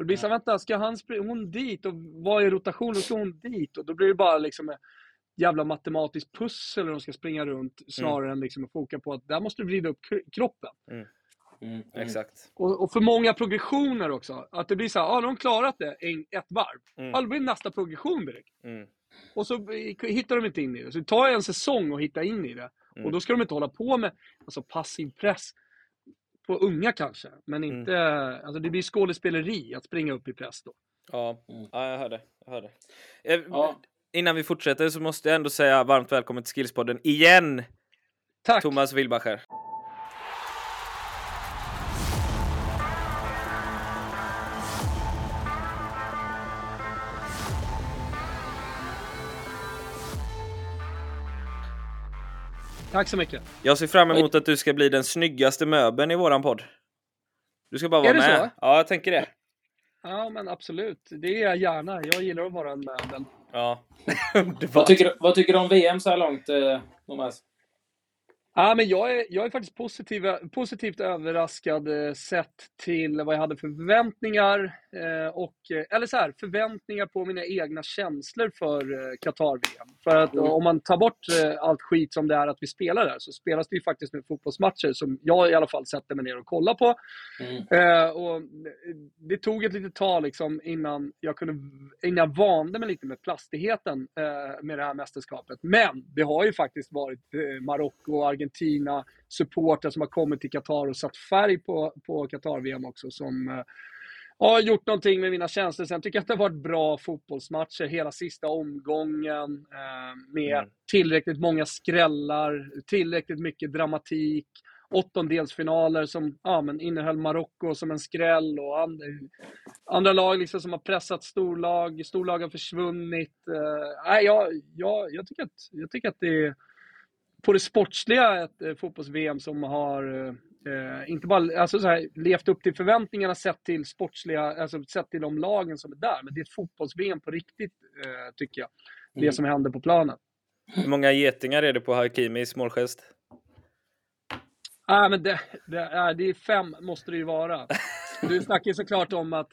Och det blir så här, vänta, ska han springa, hon dit och vad är rotation? Då ska hon dit och då blir det bara liksom ett jävla matematiskt pussel när de ska springa runt snarare mm. än liksom att foka på att där måste du vrida upp kroppen. Mm. Mm, exakt. Och, och, för många progressioner också. Att det blir så här, ja, ah, de har klarat det en, ett varv. Mm. Ja, då blir nästa progression direkt. Mm. Och så hittar de inte in i det. Så det tar en säsong att hitta in i det. Mm. Och då ska de inte hålla på med alltså, passiv press på unga kanske. Men mm. inte, mm. alltså det blir skådespeleri att springa upp i press då. Ja, mm. ja jag hörde. Jag hörde. Eh, ja. Innan vi fortsätter så måste jag ändå säga varmt välkommen till Skillspodden igen! Tack! Thomas Wilbacher. Tack så mycket. Jag ser fram emot att du ska bli den snyggaste möbeln i våran podd. Du ska bara vara är det med. Så? Ja, jag tänker det. Ja, men absolut. Det är jag gärna. Jag gillar att vara en möbel. Ja. vad, tycker du, vad tycker du om VM så här långt, eh, Thomas? Ja, men jag, är, jag är faktiskt positiv, positivt överraskad eh, sett till vad jag hade för förväntningar. Eh, och, eh, eller så här, förväntningar på mina egna känslor för Qatar-VM. För att mm. om man tar bort allt skit som det är att vi spelar där, så spelas det ju faktiskt nu fotbollsmatcher som jag i alla fall sätter mig ner och kollar på. Mm. och det tog ett litet tag liksom innan, jag kunde, innan jag vande mig lite med plastigheten med det här mästerskapet. Men det har ju faktiskt varit Marocko och Argentina, supportrar som har kommit till Qatar och satt färg på, på Qatar-VM också som eh, har gjort någonting med mina känslor. Sen tycker jag att det har varit bra fotbollsmatcher hela sista omgången eh, med mm. tillräckligt många skrällar, tillräckligt mycket dramatik åttondelsfinaler som ja, men innehöll Marocko som en skräll och and, andra lag liksom som har pressat storlag, storlag har försvunnit. Uh, nej, jag, jag, jag, tycker att, jag tycker att det är på det sportsliga ett eh, fotbolls-VM som har eh, inte bara alltså så här, levt upp till förväntningarna sett till sportsliga, alltså sett till de lagen som är där. Men det är ett fotbolls-VM på riktigt, eh, tycker jag. Det mm. som händer på planen. Hur många getingar är det på Hakimis målgest? Ah, men det, det, det är fem, måste det ju vara. Du snackar ju såklart om att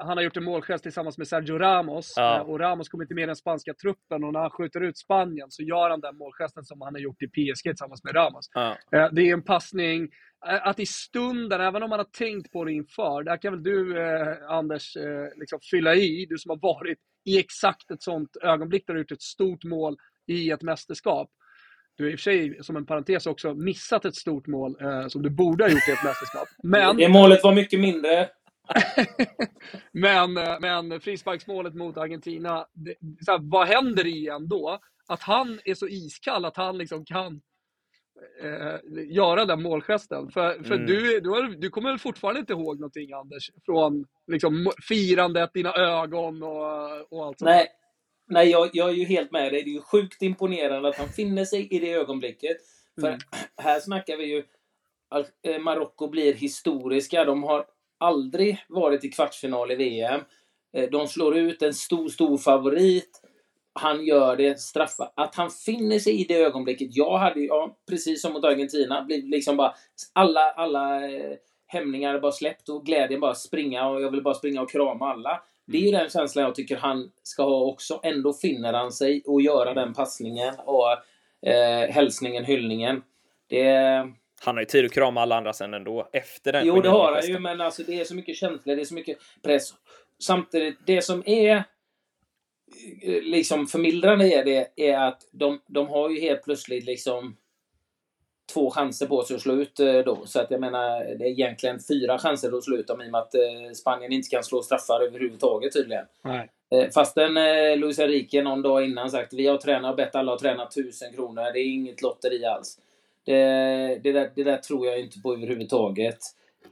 han har gjort en målgest tillsammans med Sergio Ramos. Ja. Eh, och Ramos kommer inte med i den spanska truppen. Och när han skjuter ut Spanien så gör han den målgesten som han har gjort i PSG tillsammans med Ramos. Ja. Eh, det är en passning. Att i stunden, även om man har tänkt på det inför, där kan väl du Anders liksom fylla i, du som har varit i exakt ett sånt ögonblick där du har gjort ett stort mål i ett mästerskap. Du har i och för sig, som en parentes, också missat ett stort mål eh, som du borde ha gjort i ett mästerskap. Men... Det målet var mycket mindre. men, eh, men frisparksmålet mot Argentina, det, här, vad händer i en då? Att han är så iskall att han liksom kan eh, göra den målgesten. För, för mm. du, du, har, du kommer väl fortfarande inte ihåg någonting Anders? Från liksom, firandet, dina ögon och, och allt sånt Nej, Nej jag, jag är ju helt med dig. Det är ju sjukt imponerande att han finner sig i det ögonblicket. För mm. här snackar vi ju eh, Marocko blir historiska. De har aldrig varit i kvartsfinal i VM. Eh, de slår ut en stor, stor favorit. Han gör det, straffar. Att han finner sig i det ögonblicket. Jag hade ja, precis som mot Argentina, blivit liksom bara alla, alla eh, hämningar bara släppt och glädjen bara springa och jag vill bara springa och krama alla. Det är ju den känslan jag tycker han ska ha också. Ändå finner han sig och göra den passningen och eh, hälsningen, hyllningen. Det, han har ju tid att krama alla andra sen ändå, efter den Jo, det har han ju, men alltså det är så mycket känslor, det är så mycket press. Samtidigt, det som är eh, liksom förmildrande i det är att de, de har ju helt plötsligt liksom två chanser på sig att slå ut eh, då. Så att jag menar, det är egentligen fyra chanser att slå ut dem i och med att eh, Spanien inte kan slå straffar överhuvudtaget tydligen. Nej. Fastän Luis Enrique någon dag innan sagt vi har tränat och bett alla att träna tusen kronor. Det är inget lotteri alls. Det, det, där, det där tror jag inte på överhuvudtaget.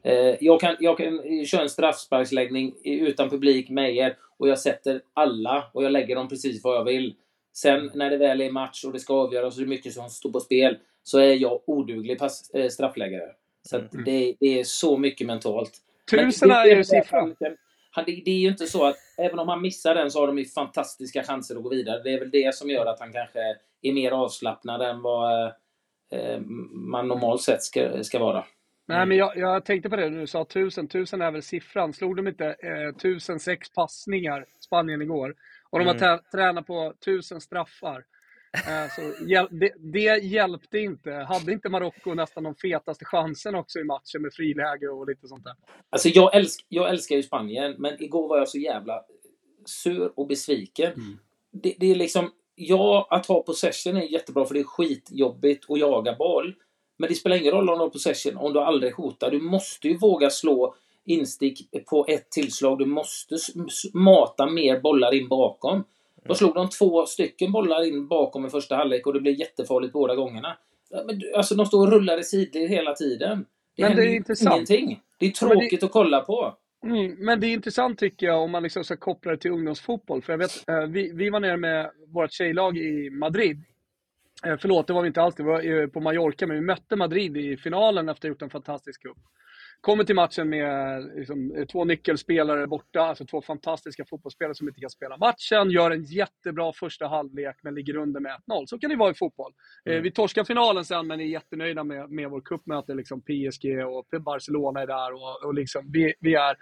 Eh, jag, kan, jag kan köra en straffsparksläggning utan publik med er och jag sätter alla och jag lägger dem precis vad jag vill. Sen när det väl är match och det ska avgöras och det är mycket som står på spel så är jag oduglig pass, äh, straffläggare. Så mm. det, det, är så mycket mentalt. Tusen är ju siffran. Det, det är ju inte så att även om han missar den så har de ju fantastiska chanser att gå vidare. Det är väl det som gör att han kanske är mer avslappnad än vad Eh, man normalt sett ska, ska vara. Nej, men jag, jag tänkte på det du sa tusen. Tusen är väl siffran. Slog de inte eh, tusen sex passningar, Spanien, igår? Och de har mm. tränat på tusen straffar. Eh, så det, det, hjälpte inte. Hade inte Marocko nästan de fetaste chanserna också i matchen med friläge och lite sånt där? Alltså jag, älsk, jag älskar ju Spanien, men igår var jag så jävla sur och besviken. Mm. Det, det, är liksom, ja, att ha possession är jättebra för det är skitjobbigt att jaga boll. Men det spelar ingen roll om du har possession om du aldrig hotar. Du måste ju våga slå instick på ett tillslag. Du måste mata mer bollar in bakom. Då slog de två stycken bollar in bakom i första halvlek och det blev jättefarligt båda gångerna. Men, alltså de står och rullar i sidled hela tiden. Det men det är ingenting. Det är tråkigt det... att kolla på. Mm, men det är intressant tycker jag om man liksom ska koppla det till ungdomsfotboll. För jag vet, eh, vi, vi var nere med vårt tjejlag i Madrid. Eh, förlåt, det var vi inte alls. Det var eh, på Mallorca, men vi mötte Madrid i finalen efter att ha gjort en fantastisk cup. Kommer till matchen med liksom, två nyckelspelare borta, alltså två fantastiska fotbollsspelare som inte kan spela matchen, gör en jättebra första halvlek men ligger under med 1-0. Så kan det vara i fotboll. Eh, mm. vi torskar finalen sen men är jättenöjda med, med vår cupmöte. Liksom PSG och Barcelona är där och, och liksom, vi, vi är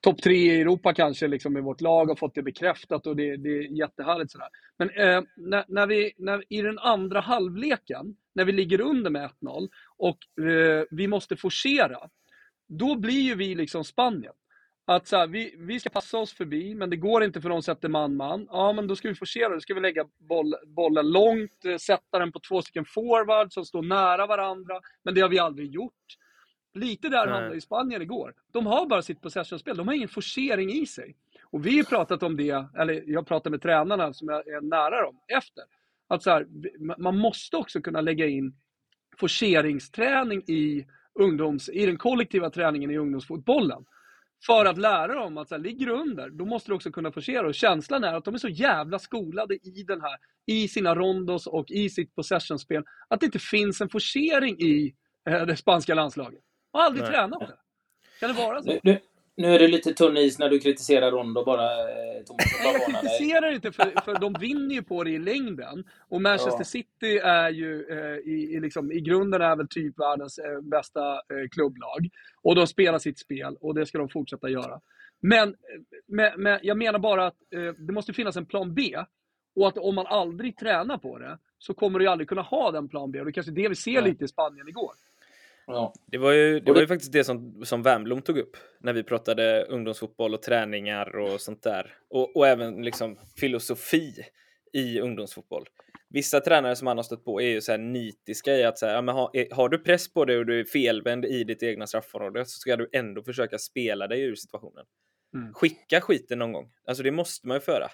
topp tre i Europa kanske liksom, i vårt lag, har fått det bekräftat och det, det är jättehärligt. Sådär. Men eh, när, när, vi, när, i den andra halvleken, när vi ligger under med 1-0 och eh, vi måste forcera, då blir ju vi liksom Spanien. Att så här, vi, vi ska passa oss förbi, men det går inte för de sätter man-man. Ja, men då ska vi forcera, då ska vi lägga boll, bollen långt, eh, sätta den på två stycken forwards som står nära varandra. Men det har vi aldrig gjort. Lite där handlade i Spanien igår. De har bara sitt possessionspel, de har ingen forcering i sig. Och vi har pratat om det, eller jag pratar med tränarna som jag är nära dem efter. Att så här, man måste också kunna lägga in forceringsträning i ungdoms, i den kollektiva träningen i ungdomsfotbollen. För att lära dem att så här, ligger du under, då måste du också kunna forcera. Och känslan är att de är så jävla skolade i den här, i sina rondos och i sitt possessionspel, att det inte finns en forcering i eh, det spanska landslaget. Jag har aldrig Nej. tränat på det. Kan det vara så? Nu, nu är det lite tunn is när du kritiserar Rondo bara, eh, Thomas. Jag kritiserar inte för, för de vinner ju på det i längden. Och Manchester ja. City är ju eh, i, i, liksom, i grunden är väl typ världens eh, bästa eh, klubblag. Och de spelar sitt spel och det ska de fortsätta göra. Men, men, men jag menar bara att eh, det måste finnas en plan B. Och att om man aldrig tränar på det så kommer du aldrig kunna ha den plan B. Och det är kanske det vi ser ja. lite i Spanien igår. Ja. Det var ju, det var ju faktiskt det som, som Wernbloom tog upp när vi pratade ungdomsfotboll och träningar och sånt där. Och, och även liksom filosofi i ungdomsfotboll. Vissa tränare som han har stött på är ju så här nitiska i att så här, ja, men har, har du press på dig och du är felvänd i ditt egna straffområde så ska du ändå försöka spela dig ur situationen. Mm. Skicka skiten någon gång. Alltså det måste man ju föra.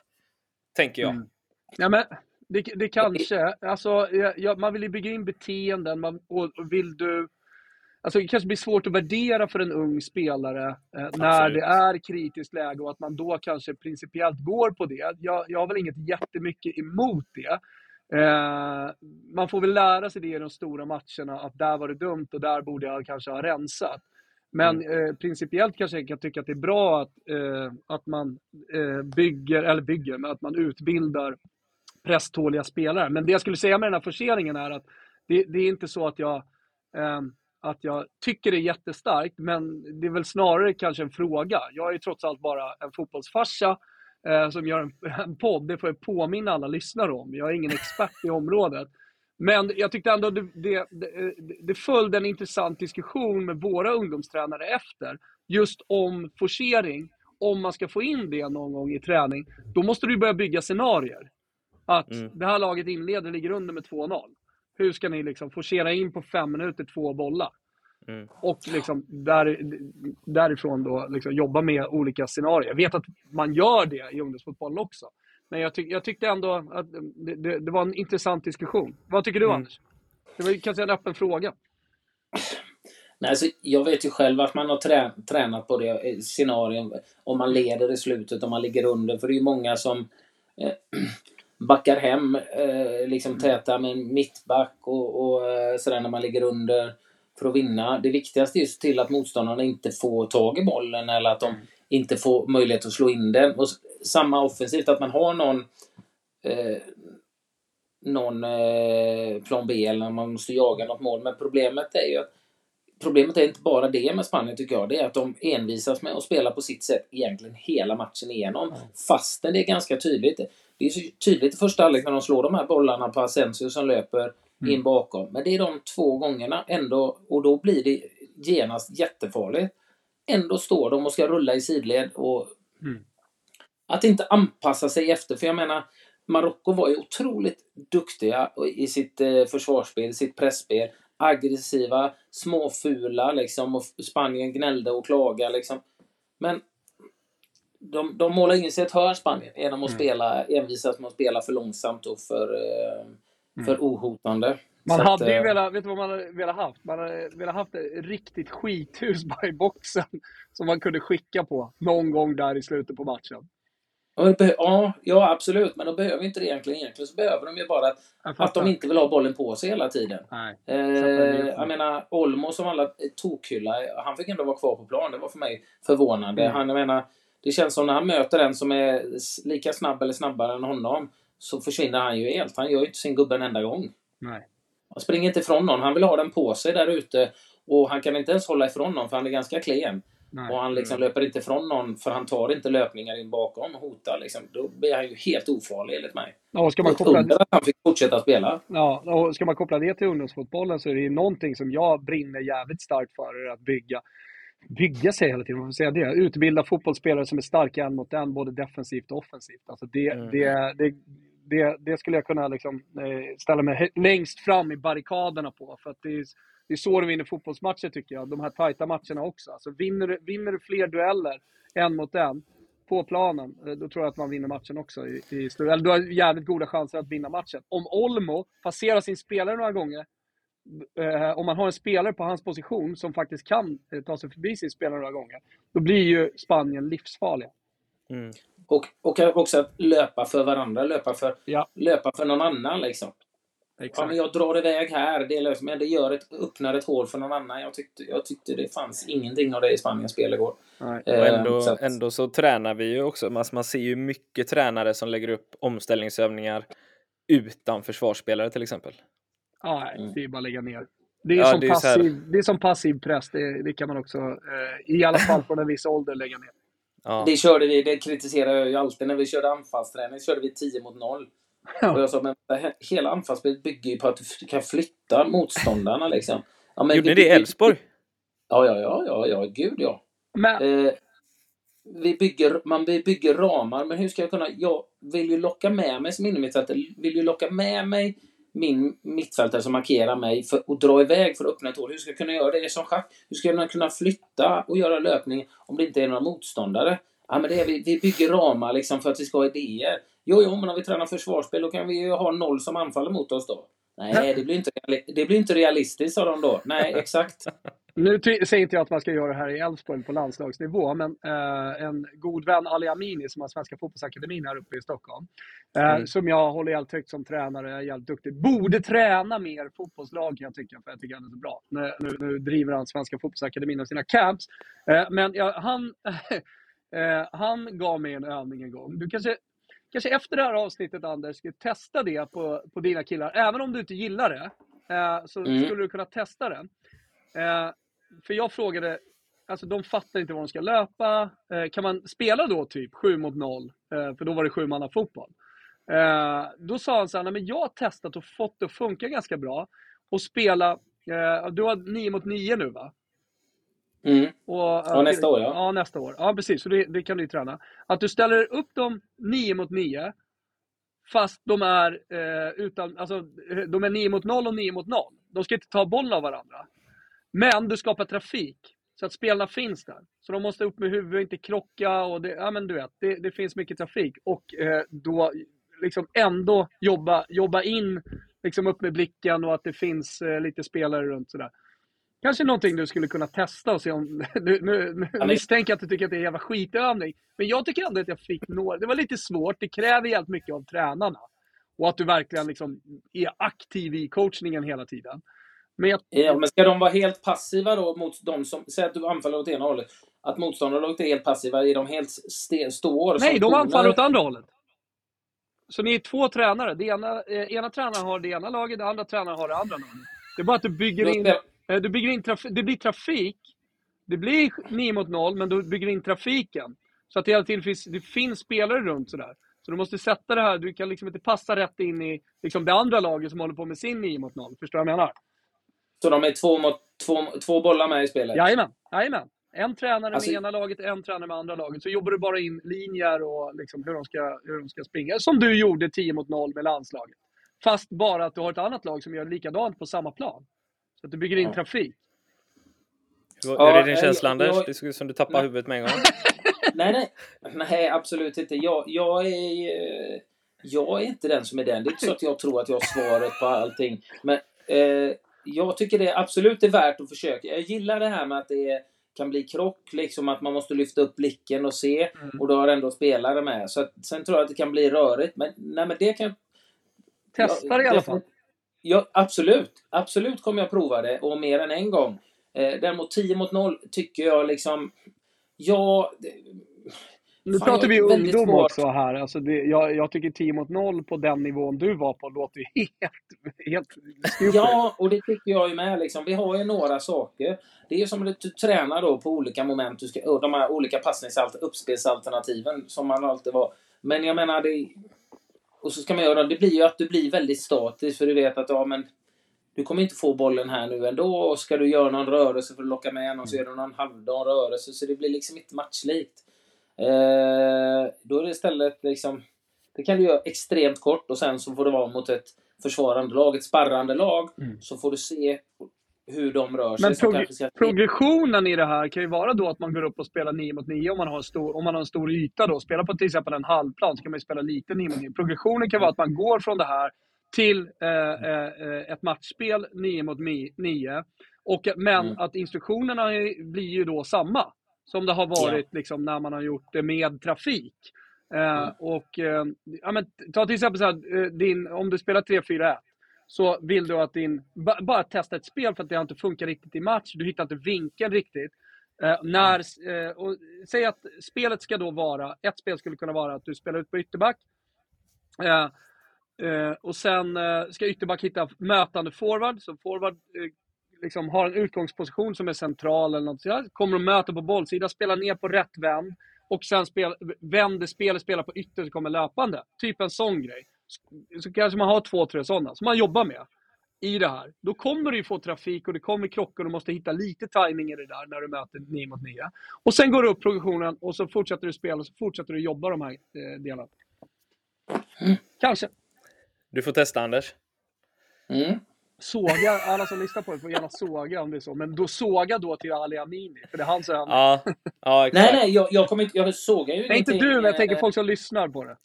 Tänker jag. Mm. Ja, men det, det kanske, alltså, ja, man vill ju bygga in beteenden man, och vill du Alltså det kanske blir svårt att värdera för en ung spelare eh, när det är kritiskt läge och att man då kanske principiellt går på det. Jag, jag har väl inget jättemycket emot det. Eh, man får väl lära sig det i de stora matcherna, att där var det dumt och där borde jag kanske ha rensat. Men mm. eh, principiellt kanske jag kan tycka att det är bra att, eh, att man eh, bygger, eller bygger, men att man utbildar presståliga spelare. Men det jag skulle säga med den här forceringen är att det, det är inte så att jag eh, att jag tycker det är jättestarkt, men det är väl snarare kanske en fråga. Jag är trots allt bara en fotbollsfarsa eh, som gör en, en podd. Det får jag påminna alla lyssnare om. Jag är ingen expert i området. Men jag tyckte ändå det, det, det, det följde en intressant diskussion med våra ungdomstränare efter. Just om forcering. Om man ska få in det någon gång i träning, då måste du börja bygga scenarier. Att mm. det här laget inleder, ligger under med 2-0. Hur ska ni liksom forcera in på fem minuter två bollar? Mm. Och liksom där, därifrån då liksom jobba med olika scenarier. Jag vet att man gör det i ungdomsfotbollen också. Men jag, tyck, jag tyckte ändå att det, det, det, var en intressant diskussion. Vad tycker du mm. Anders? Det var kanske en öppen fråga. Nej, alltså, jag vet ju själv att man har trä, tränat på det eh, scenarion. Om man leder i slutet, om man ligger under. För det är ju många som eh, backar hem eh, liksom mm. täta med en mittback och, och eh, sådär när man ligger under för att vinna. Det viktigaste är se till att motståndarna inte får tag i bollen eller att de mm. inte får möjlighet att slå in den. Och samma offensivt, att man har någon eh, någon eh, plan B eller man måste jaga något mål. Men problemet är ju att problemet är inte bara det med Spanien tycker jag. Det är att de envisas med att spela på sitt sätt egentligen hela matchen igenom. Mm. Fastän det är ganska tydligt. Det är så tydligt i första halvlek när de slår de här bollarna på Asensio som löper mm. in bakom. Men det är de två gångerna ändå och då blir det genast jättefarligt. Ändå står de och ska rulla i sidled och mm. att inte anpassa sig efter. För jag menar, Marocko var ju otroligt duktiga i sitt eh, försvarsspel, sitt pressspel aggressiva, småfula liksom och Spanien gnällde och klagade liksom. Men de, de målar in sig ett hörn, Spanien, genom att mm. spela, envisas med att spela för långsamt och för, eh, mm. för ohotande. Man Så hade att, ju eh, velat, vet du vad man hade velat haft? Man hade velat haft ett riktigt skithus bara i boxen som man kunde skicka på någon gång där i slutet på matchen. Ja, ja, absolut. Men de behöver inte det egentligen. Egentligen så behöver de ju bara att, att de inte vill ha bollen på sig hela tiden. Nej, eh, jag menar, Olmo som alla tokhyllar, han fick ändå vara kvar på plan. Det var för mig förvånande. Mm. Han, jag menar, det känns som när han möter en som är lika snabb eller snabbare än honom så försvinner han ju helt. Han gör ju inte sin gubbe en enda gång. Nej. Han springer inte ifrån någon. Han vill ha den på sig där ute. Och han kan inte ens hålla ifrån någon för han är ganska klen. Nej. Och han liksom mm. löper inte ifrån någon för han tar inte löpningar in bakom och hotar. Liksom. Då blir han ju helt ofarlig enligt mig. Ja, ska man koppla... att han fick fortsätta spela. Ja, och ska man koppla det till ungdomsfotbollen så är det ju någonting som jag brinner jävligt starkt för. Att bygga, bygga sig hela tiden, man får säga det. Utbilda fotbollsspelare som är starka en mot en, både defensivt och offensivt. Alltså det, mm. det, det, det, det, skulle jag kunna liksom, eh, ställa mig längst fram i barrikaderna på. För att det är, det är så du vinner fotbollsmatcher tycker jag. De här tajta matcherna också. Alltså vinner, du, vinner du fler dueller en mot en på planen, eh, då tror jag att man vinner matchen också. I, i Eller du har jävligt goda chanser att vinna matchen. Om Olmo passerar sin spelare några gånger, eh, om man har en spelare på hans position som faktiskt kan eh, ta sig förbi sin spelare några gånger, då blir ju Spanien livsfarliga. Mm. Och, och också att löpa för varandra, löpa för, ja. löpa för någon annan liksom. Exakt. Ja, men jag drar iväg här, det, löser, men det gör ett, öppnar ett hål för någon annan. Jag tyckte, jag tyckte det fanns ingenting av det i Spaniens spel igår. Nej. Eh, och ändå, så att... ändå så tränar vi ju också, alltså man ser ju mycket tränare som lägger upp omställningsövningar utan försvarsspelare till exempel. Ja, nej, mm. det är bara att lägga ner. Det är, ja, som, det är passiv, här... det är som passiv press, det, det kan man också, eh, i alla fall från en viss ålder, lägga ner. Ja. Det körde vi, det kritiserar jag ju alltid när vi körde anfallsträning, körde vi 10 mot 0. Ja. Och jag sa, men hela anfallsspelet bygger ju på att du kan flytta motståndarna liksom. Ja, men Gjorde ni det i Elfsborg? Ja, ja, ja, ja, ja, gud ja. Men... Eh, vi bygger, man bygger ramar, men hur ska jag kunna... Jag vill ju locka med mig som innermittfältare, vill ju locka med mig min mittfältare som markerar mig för att dra iväg för att öppna ett hål. Hur ska jag kunna göra det som schack? Hur ska jag kunna flytta och göra löpning om det inte är några motståndare? Ja, men det är, vi, vi bygger ramar liksom för att vi ska ha idéer. Jo, jo, men om vi tränar försvarsspel då kan vi ju ha noll som anfaller mot oss då. Nej, det blir inte, det blir inte realistiskt, sa de då. Nej, exakt. Nu säger inte jag att man ska göra det här i Elfsborg på landslagsnivå, men eh, en god vän, Ali Amini, som har Svenska Fotbollsakademin här uppe i Stockholm, eh, mm. som jag håller helt högt som tränare, är jävligt duktig, borde träna mer fotbollslag kan jag tycka, för jag tycker han är så bra. Nu, nu, nu driver han Svenska Fotbollsakademin och sina camps. Eh, men ja, han, eh, han gav mig en övning en gång. Du kanske kanske efter det här avsnittet Anders, ska testa det på, på dina killar. Även om du inte gillar det, eh, så mm. skulle du kunna testa det. Eh, för jag frågade, alltså de fattar inte vad de ska löpa. Eh, kan man spela då typ 7 mot 0? Eh, för då var det sju manna fotboll. Eh, då sa han så här, men jag har testat och fått det att funka ganska bra. Och spela, eh, du har 9 mot 9 nu va? Mm. Och, ja, nästa år ja. Ja, nästa år. Ja, precis. Så det, det, kan du ju träna. Att du ställer upp dem 9 mot 9, fast de är, eh, utan, alltså, de är 9 mot 0 och 9 mot 0. De ska inte ta boll av varandra. Men du skapar trafik, så att spelarna finns där. Så de måste upp med huvudet och inte krocka. Och det, ja, men du vet, det, det finns mycket trafik. Och eh, då liksom ändå jobba, jobba in liksom upp med blicken och att det finns eh, lite spelare runt sådär. Kanske någonting du skulle kunna testa och se om... Nu, nu, nu ja, misstänker jag att du tycker att det är en jävla skitövning. Men jag tycker ändå att jag fick några... Det var lite svårt. Det kräver jävligt mycket av tränarna. Och att du verkligen liksom är aktiv i coachningen hela tiden. Men, jag... ja, men ska de vara helt passiva då mot de som... Säg att du anfaller åt ena hållet. Att motståndarlaget är helt passiva. Är de helt står? Nej, de anfaller åt andra hållet. Så ni är två tränare. Det ena, eh, ena tränaren har det ena laget, det andra tränaren har det andra laget. Det är bara att du bygger in du bygger in traf- det blir trafik. Det blir 9 mot 0, men du bygger in trafiken. Så att det hela tiden finns, det finns spelare runt sådär. Så du måste sätta det här, du kan liksom inte passa rätt in i liksom det andra laget som håller på med sin 9 mot 0. Förstår du vad jag menar? Så de är två, mot, två, två bollar med i spelet? Jajamän, jajamän. En tränare Alltså- med ena laget, en tränare med andra laget. Så jobbar du bara in linjer och liksom hur, de ska, hur de ska springa. Som du gjorde 10 mot 0 med landslaget. Fast bara att du har ett annat lag som gör likadant på samma plan. Så att du bygger in Ja. trafik. Hur, Ja, är din jag- känsla Anders? jag- Det såg ut som du tappade Nej. huvudet med en gång. Nej, nej. Nej, absolut inte. Jag, jag, är, eh, jag är inte den som är den. Det är inte så att jag tror att jag har svaret på allting. Men eh, jag tycker det är absolut är värt att försöka. Jag gillar det här med att det är, kan bli krock, liksom att man måste lyfta upp blicken och se. Mm. Och du har ändå spelare med. Så att, sen tror jag att det kan bli rörigt. Men, nej, men det kan Testa det i alla fall. Ja, absolut. Absolut kommer jag prova det och mer än en gång. Eh, däremot 10 mot 0 tycker jag liksom... Ja... det- Nu Fan, pratar vi ungdom svår. också här. Alltså det, jag, jag tycker 10 mot 0 på den nivån du var på låter ju helt, helt stupid. Ja, och det tycker jag ju med. Liksom. Vi har ju några saker. Det är ju som att du tränar då på olika moment. Du ska, de här olika passningsalt, uppspelsalternativen som man alltid var. Men jag menar, det... Och så ska man göra... Det blir ju att du blir väldigt statisk för du vet att ja, men du kommer inte få bollen här nu ändå. Och ska du göra någon rörelse för att locka med någon så gör du någon halvdan rörelse. Så det blir liksom inte matchlikt. Eh, då är det istället liksom... Det kan du göra extremt kort och sen så får det vara mot ett försvarande lag, ett sparrande lag. Mm. Så får du se hur de rör sig. Men prog- ska- progressionen i det här kan ju vara då att man går upp och spelar 9 mot 9 om man har en stor, om man har en stor yta då. Spelar på till exempel en halvplan så kan man ju spela lite 9 mot 9. Progressionen kan vara att man går från det här till eh, eh, ett matchspel 9 mot 9. Och, men Mm. att instruktionerna är- blir ju då samma. Som det har varit liksom, när man har gjort det med trafik. Eh, Mm. och, eh, ja, men, ta till exempel så här, eh, din, om du spelar 3-4-1 så vill du att din, ba, bara testa ett spel för att det inte funkat riktigt i match, du hittar inte vinkeln riktigt. Eh, när, eh, och, säg att spelet ska då vara, ett spel skulle kunna vara att du spelar ut på ytterback. Eh, eh, och sen eh, ska ytterback hitta mötande forward, så forward eh, liksom har en utgångsposition som är central eller något sådär. Kommer och möter på bollsida, spelar ner på rätt vänd och sen spel, vänder spelet, spelar på ytter så kommer löpande. Typ en sån grej. Så, kanske man har två, tre sådana som man jobbar med i det här. Då kommer du ju få trafik och det kommer krockar och du måste hitta lite timing i det där när du möter 9 mot 9. Och sen går du upp progressionen och så fortsätter du spela och så fortsätter du jobba de här eh, delarna. Kanske. Du får testa Anders. Mm. Såga, alla som lyssnar på det får gärna såga om det är så. Men då såga då till Ali Amini, för det är han som... Ja, ja exakt. Nej, nej, jag, jag, kommer inte, jag sågar ju Nej, inte du, men jag tänker eh, folk som lyssnar på det.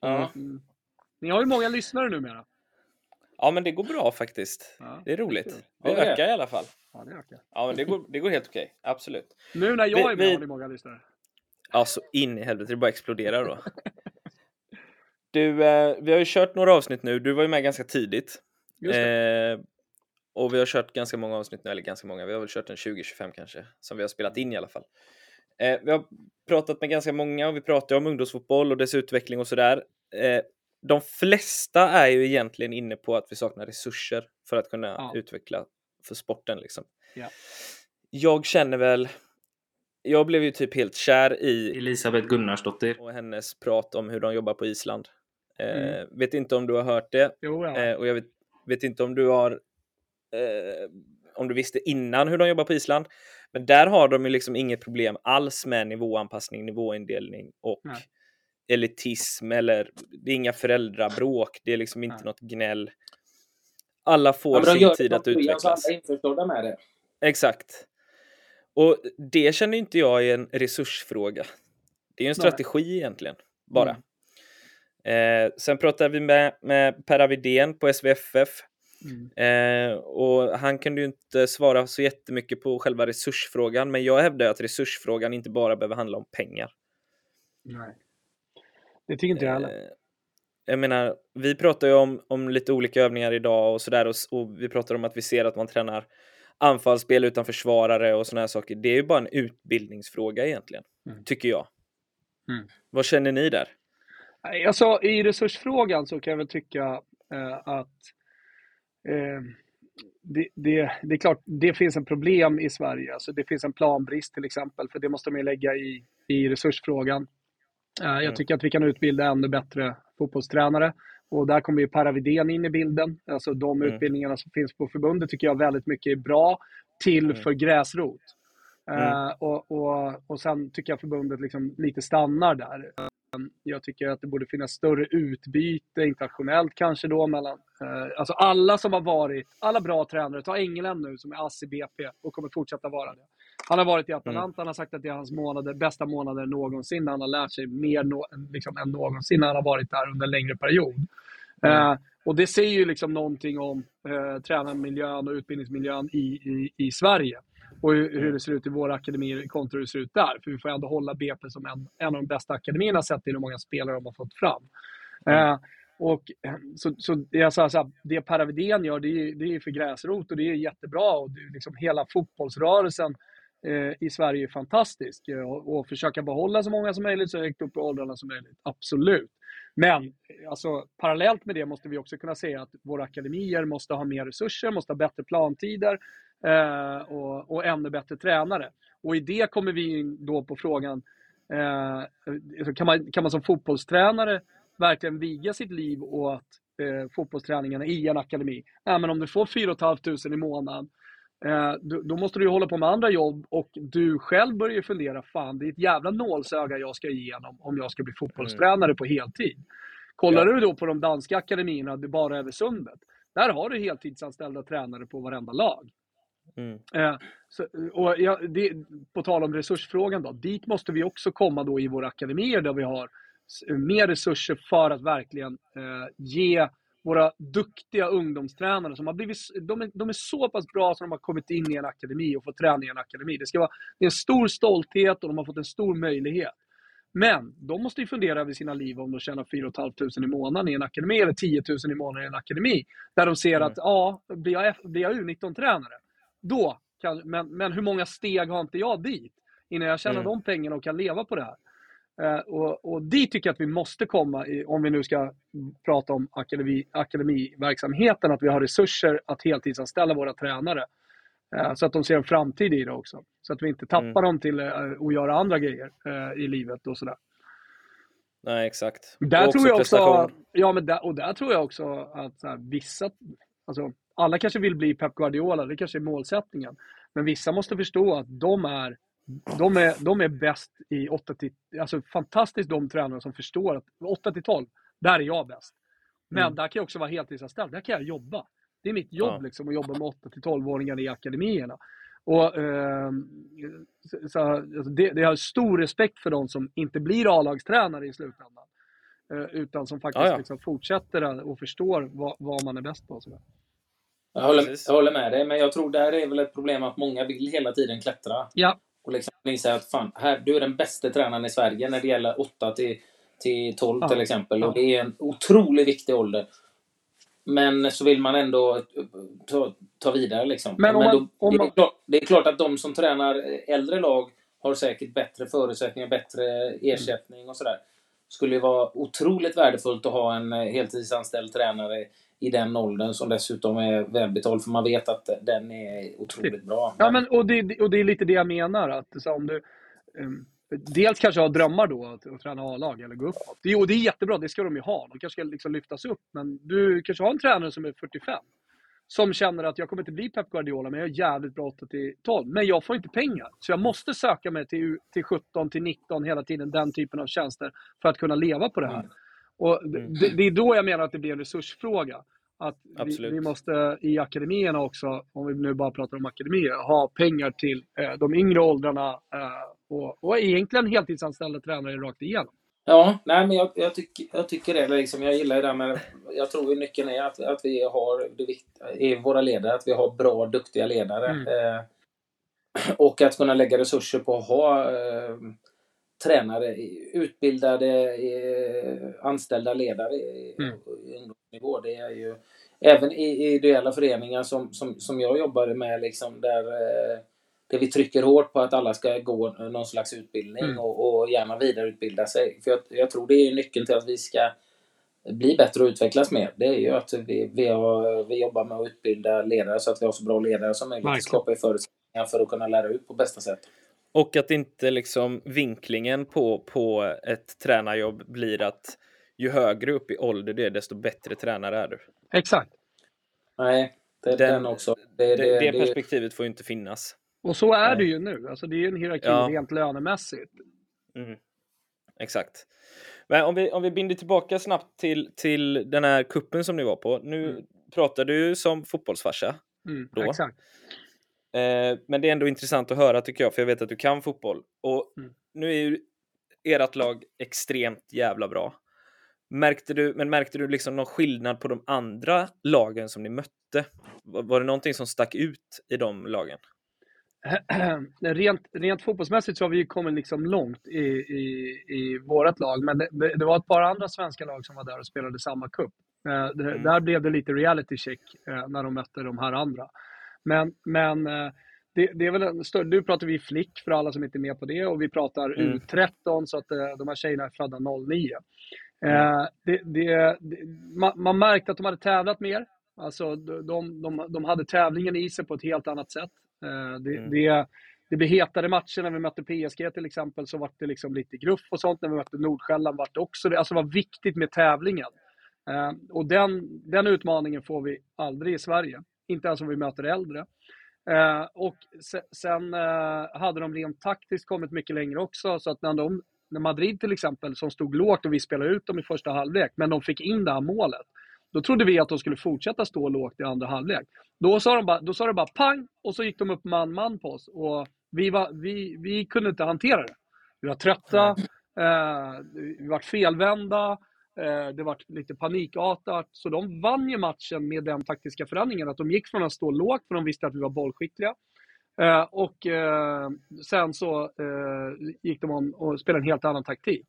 Ja. Mm. Ni har ju många lyssnare numera. ja, men det går bra faktiskt. Ja, Det är roligt. Vi Ja, det är. ökar i alla fall. Ja, det ökar. Ja, men det går, det går helt okej. Absolut. Nu när jag Vi- är med vi- har ni många lyssnare. Ja, så in i helvete. Det bara exploderar då. Du, eh, vi har ju kört några avsnitt nu. Du var ju med ganska tidigt. Just det. Eh, och vi har kört ganska många avsnitt nu, eller ganska många. Vi har väl kört en 20-25 kanske, som vi har spelat in i alla fall. Eh, vi har pratat med ganska många och vi pratar om ungdomsfotboll och dess utveckling och sådär. Eh, de flesta är ju egentligen inne på att vi saknar resurser för att kunna Ja. utveckla för sporten liksom. Ja. Jag känner väl, jag blev ju typ helt kär i Elisabeth Gunnarsdottir. och hennes prat om hur de jobbar på Island. Eh, Mm. Vet inte om du har hört det Jo, ja. eh, och jag vet, vet inte om du har eh, om du visste innan hur de jobbar på Island. Men där har de ju liksom inget problem alls med nivåanpassning, nivåindelning och Nej. Elitism eller det är inga föräldrabråk. Det är liksom inte Nej. något gnäll. Alla får Ja, sin tid att utvecklas. alla är införstådda med det. Exakt. Och det känner inte jag är en resursfråga. Det är en Nej. strategi egentligen, bara. Mm. Eh, sen pratade vi med, med Per Avidén på SVFF Mm. eh, och han kunde ju inte svara så jättemycket på själva resursfrågan, men jag hävdar att resursfrågan inte bara behöver handla om pengar. Nej. Det tycker inte jag heller. Eh, jag menar, vi pratar ju om, om lite olika övningar idag och sådär och, och vi pratar om att vi ser att man tränar anfallsspel utan försvarare och sådana här saker. Det är ju bara en utbildningsfråga egentligen, Mm. tycker jag. Mm. Vad känner ni där? Alltså, I resursfrågan så kan jag väl tycka eh, att eh, det, det, det, är klart, det finns en problem i Sverige. Alltså det finns en planbrist till exempel, för det måste man lägga i, i resursfrågan. Uh, jag tycker att vi kan utbilda ännu bättre fotbollstränare. Och där kommer ju Per Widén in i bilden. Alltså de mm. utbildningarna som finns på förbundet tycker jag väldigt mycket är bra till mm. för gräsrot. Mm. Uh, och, och, och sen tycker jag förbundet liksom lite stannar där. Jag tycker att det borde finnas större utbyte internationellt kanske då mellan, eh, alltså alla som har varit, alla bra tränare, ta England nu som är ass i BP och kommer fortsätta vara det. Han har varit i Atalanta, mm. han har sagt att det är hans månader, bästa månader någonsin. Han har lärt sig mer no, liksom, än någonsin när han har varit där under en längre period. Mm. Eh, och det säger ju liksom någonting om eh, tränarmiljön och utbildningsmiljön i, i, i Sverige och hur, hur, det ser ut i våra akademier kontra hur det ser ut där. För vi får ändå hålla BP som en, en av de bästa akademierna sett till hur många spelare de har fått fram. Mm. Eh, och, så, så jag sa så här, det Per Widén gör, det är, det är för gräsrot och det är jättebra. Och det, liksom hela fotbollsrörelsen Eh, i Sverige är fantastisk. Eh, och, och, försöka behålla så många som möjligt så högt upp i åldrarna som möjligt. Absolut. Men eh, alltså, parallellt med det måste vi också kunna säga att våra akademier måste ha mer resurser, måste ha bättre plantider, eh, och, och ännu bättre tränare. Och i det kommer vi in då på frågan, eh, kan, man, kan man som fotbollstränare verkligen viga sitt liv åt eh, fotbollsträningarna i en akademi? Nej, men om du får 4 500 i månaden, då, då, måste du hålla på med andra jobb och du själv börjar fundera, fan det är ett jävla nålsöga jag ska igenom om jag ska bli fotbollstränare mm. på heltid. Kollar ja. du då på de danska akademierna, det bara över sundet, där har du heltidsanställda tränare på varenda lag. Mm. Eh, så, och ja, det, på tal om resursfrågan då, dit måste vi också komma då i våra akademier där vi har mer resurser för att verkligen eh, ge våra duktiga ungdomstränare som har blivit, de är, de är så pass bra som de har kommit in i en akademi och fått träna i en akademi. Det, ska vara, det är en stor stolthet och de har fått en stor möjlighet. Men de måste ju fundera över sina liv om de tjänar 4 500 i månaden i en akademi eller 10 000 i månaden i en akademi. Där de ser mm. att, ja, blir jag, blir jag U19-tränare, då kan, men, men hur många steg har inte jag dit innan jag tjänar mm. de pengarna och kan leva på det här? Uh, och, och dit tycker jag att vi måste komma, i, om vi nu ska prata om akademi, akademiverksamheten, att vi har resurser att heltidsanställa våra tränare. Uh, så att de ser en framtid i det också. Så att vi inte tappar mm. dem till uh, att göra andra grejer i livet och sådär. Nej, exakt. Där och tror jag också, ja, men där, och där tror jag också att här, vissa, alltså, alla kanske vill bli Pep Guardiola, det kanske är målsättningen. Men vissa måste förstå att de är, de är, de är bäst i 8 till, alltså fantastiskt de tränare som förstår att 8 till 12, där är jag bäst. Men mm. där kan jag också vara heltidsanställd, där kan jag jobba. Det är mitt jobb ja. liksom, att jobba med 8 till 12-åringar i akademierna. Och, eh, så, så, alltså det, det har stor respekt för de som inte blir A-lagstränare i slutändan. Eh, utan som faktiskt ja, ja. Liksom fortsätter och förstår vad, vad man är bäst på. Så. Jag håller, jag håller med dig, men jag tror där är väl ett problem att många vill hela tiden klättra. Ja. Och liksom inse att fan, här, du är den bästa tränaren i Sverige när det gäller 8 till, till 12 ja. till exempel. Och det är en otroligt viktig ålder. Men så vill man ändå ta, ta vidare liksom. Men, men då, man, det, är klart, det är klart att de som tränar äldre lag har säkert bättre förutsättningar, bättre ersättning och sådär. Skulle ju vara otroligt värdefullt att ha en heltidsanställd tränare i den åldern som dessutom är välbetald för man vet att den är otroligt bra. Ja, men, och, det, och det är lite det jag menar. Att, så om du, um, dels kanske har drömmar då att, att träna A-lag eller gå uppåt. Det, och det är jättebra, det ska de ju ha. De kanske ska liksom lyftas upp. Men du kanske har en tränare som är 45 som känner att jag kommer inte bli Pep Guardiola, men jag är jävligt bra 8 till 12. Men jag får inte pengar. Så jag måste söka mig till, till 17 till 19 hela tiden, den typen av tjänster, för att kunna leva på det här. Mm. Och mm. det, det, är då jag menar att det blir en resursfråga. Att vi, vi, måste i akademierna också, om vi nu bara pratar om akademier, ha pengar till eh, de yngre åldrarna eh, och, och egentligen heltidsanställda tränare rakt igenom. Ja, nej men jag, jag, tycker, jag tycker det. Liksom, jag gillar det där med... Jag tror att nyckeln är att, att vi har, det är våra ledare, att vi har bra, duktiga ledare. Mm. Eh, och att kunna lägga resurser på att ha eh, tränare, utbildade, eh, anställda ledare i, mm. ungdomsnivå. Det är ju även i, i ideella föreningar som, som, som jag jobbade med, liksom, där, eh, där vi trycker hårt på att alla ska gå någon slags utbildning mm. och, och gärna vidareutbilda sig. För jag, jag tror det är nyckeln till att vi ska bli bättre och utvecklas mer, det är ju att vi, vi, har, vi jobbar med att utbilda ledare så att vi har så bra ledare som möjligt. Det skapar förutsättningar för att kunna lära ut på bästa sätt. Och att inte liksom vinklingen på, på ett tränarjobb blir att ju högre upp i ålder det är, desto bättre tränare är du. Exakt. Nej, det, den, den också. Det, det, det, det perspektivet får ju inte finnas. Och så är Nej. det ju nu. Alltså det är ju en hierarki ja. rent lönemässigt. Mm. Exakt. Men om vi, om vi binder tillbaka snabbt till, till den här kuppen som ni var på. Nu mm. pratar du som fotbollsfarsa. Mm, då. Exakt. Eh, men det är ändå intressant att höra tycker jag, för jag vet att du kan fotboll. Och mm. nu är ju ert lag extremt jävla bra. Märkte du, men märkte du liksom någon skillnad på de andra lagen som ni mötte? Var det någonting som stack ut i de lagen? rent, rent fotbollsmässigt så har vi kommit liksom långt i, i, i vårt lag, men det, det, var ett par andra svenska lag som var där och spelade samma cup. Eh, mm. Där blev det lite reality check eh, när de mötte de här andra. Men, men eh, det, det, är väl en större, nu pratar vi flick för alla som inte är med på det och vi pratar mm. U13 så att de här tjejerna är födda 09. Mm. Det, det, man, man märkte att de hade tävlat mer. Alltså de, de, de hade tävlingen i sig på ett helt annat sätt. Eh, det, mm. det, det blev hetare matcher när vi mötte PSG till exempel, så var det liksom lite gruff och sånt. När vi mötte Nordsjälland var det också det. Alltså det var viktigt med tävlingen. Eh, och den, den utmaningen får vi aldrig i Sverige. Inte ens om vi möter äldre. Eh, och sen hade de rent taktiskt kommit mycket längre också, så att när de Madrid till exempel, som stod lågt och vi spelade ut dem i första halvlek, men de fick in det här målet. Då trodde vi att de skulle fortsätta stå lågt i andra halvlek. Då sa de bara, då sa det bara pang och så gick de upp man-man på oss. Och vi, var, vi, vi kunde inte hantera det. Vi var trötta, eh, vi var felvända, eh, det var lite panikartat. Så de vann ju matchen med den taktiska förändringen. Att de gick från att stå lågt, för de visste att vi var bollskickliga. Eh, och eh, sen så eh, gick de om och spelade en helt annan taktik.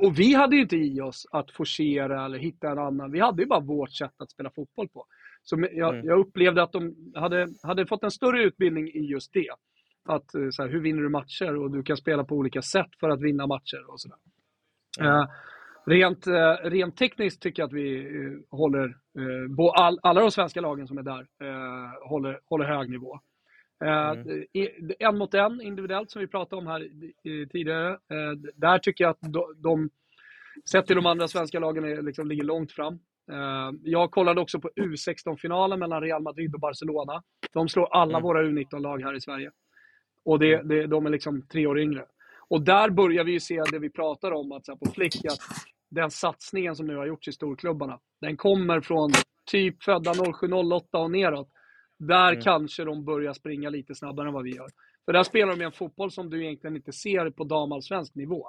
Och vi hade ju inte i oss att forcera eller hitta en annan. Vi hade ju bara vårt sätt att spela fotboll på. Så jag, mm. jag upplevde att de hade, hade fått en större utbildning i just det. Att så här, hur vinner du matcher och du kan spela på olika sätt för att vinna matcher och sådär. Mm. Rent, rent tekniskt tycker jag att vi håller, all, alla de svenska lagen som är där håller, håller hög nivå. Mm. En mot en individuellt som vi pratade om här tidigare. Där tycker jag att de, de sett till de andra svenska lagen, är, liksom, ligger långt fram. Jag kollade också på U16-finalen mellan Real Madrid och Barcelona. De slår alla mm. våra U19-lag här i Sverige. Och det, mm. det, de är liksom tre år yngre. Och där börjar vi ju se det vi pratar om, att så på Flick, att den satsningen som nu har gjorts i storklubbarna, den kommer från typ födda 07-08 och neråt. Där mm. kanske de börjar springa lite snabbare än vad vi gör. För där spelar de en fotboll som du egentligen inte ser på damallsvensk nivå.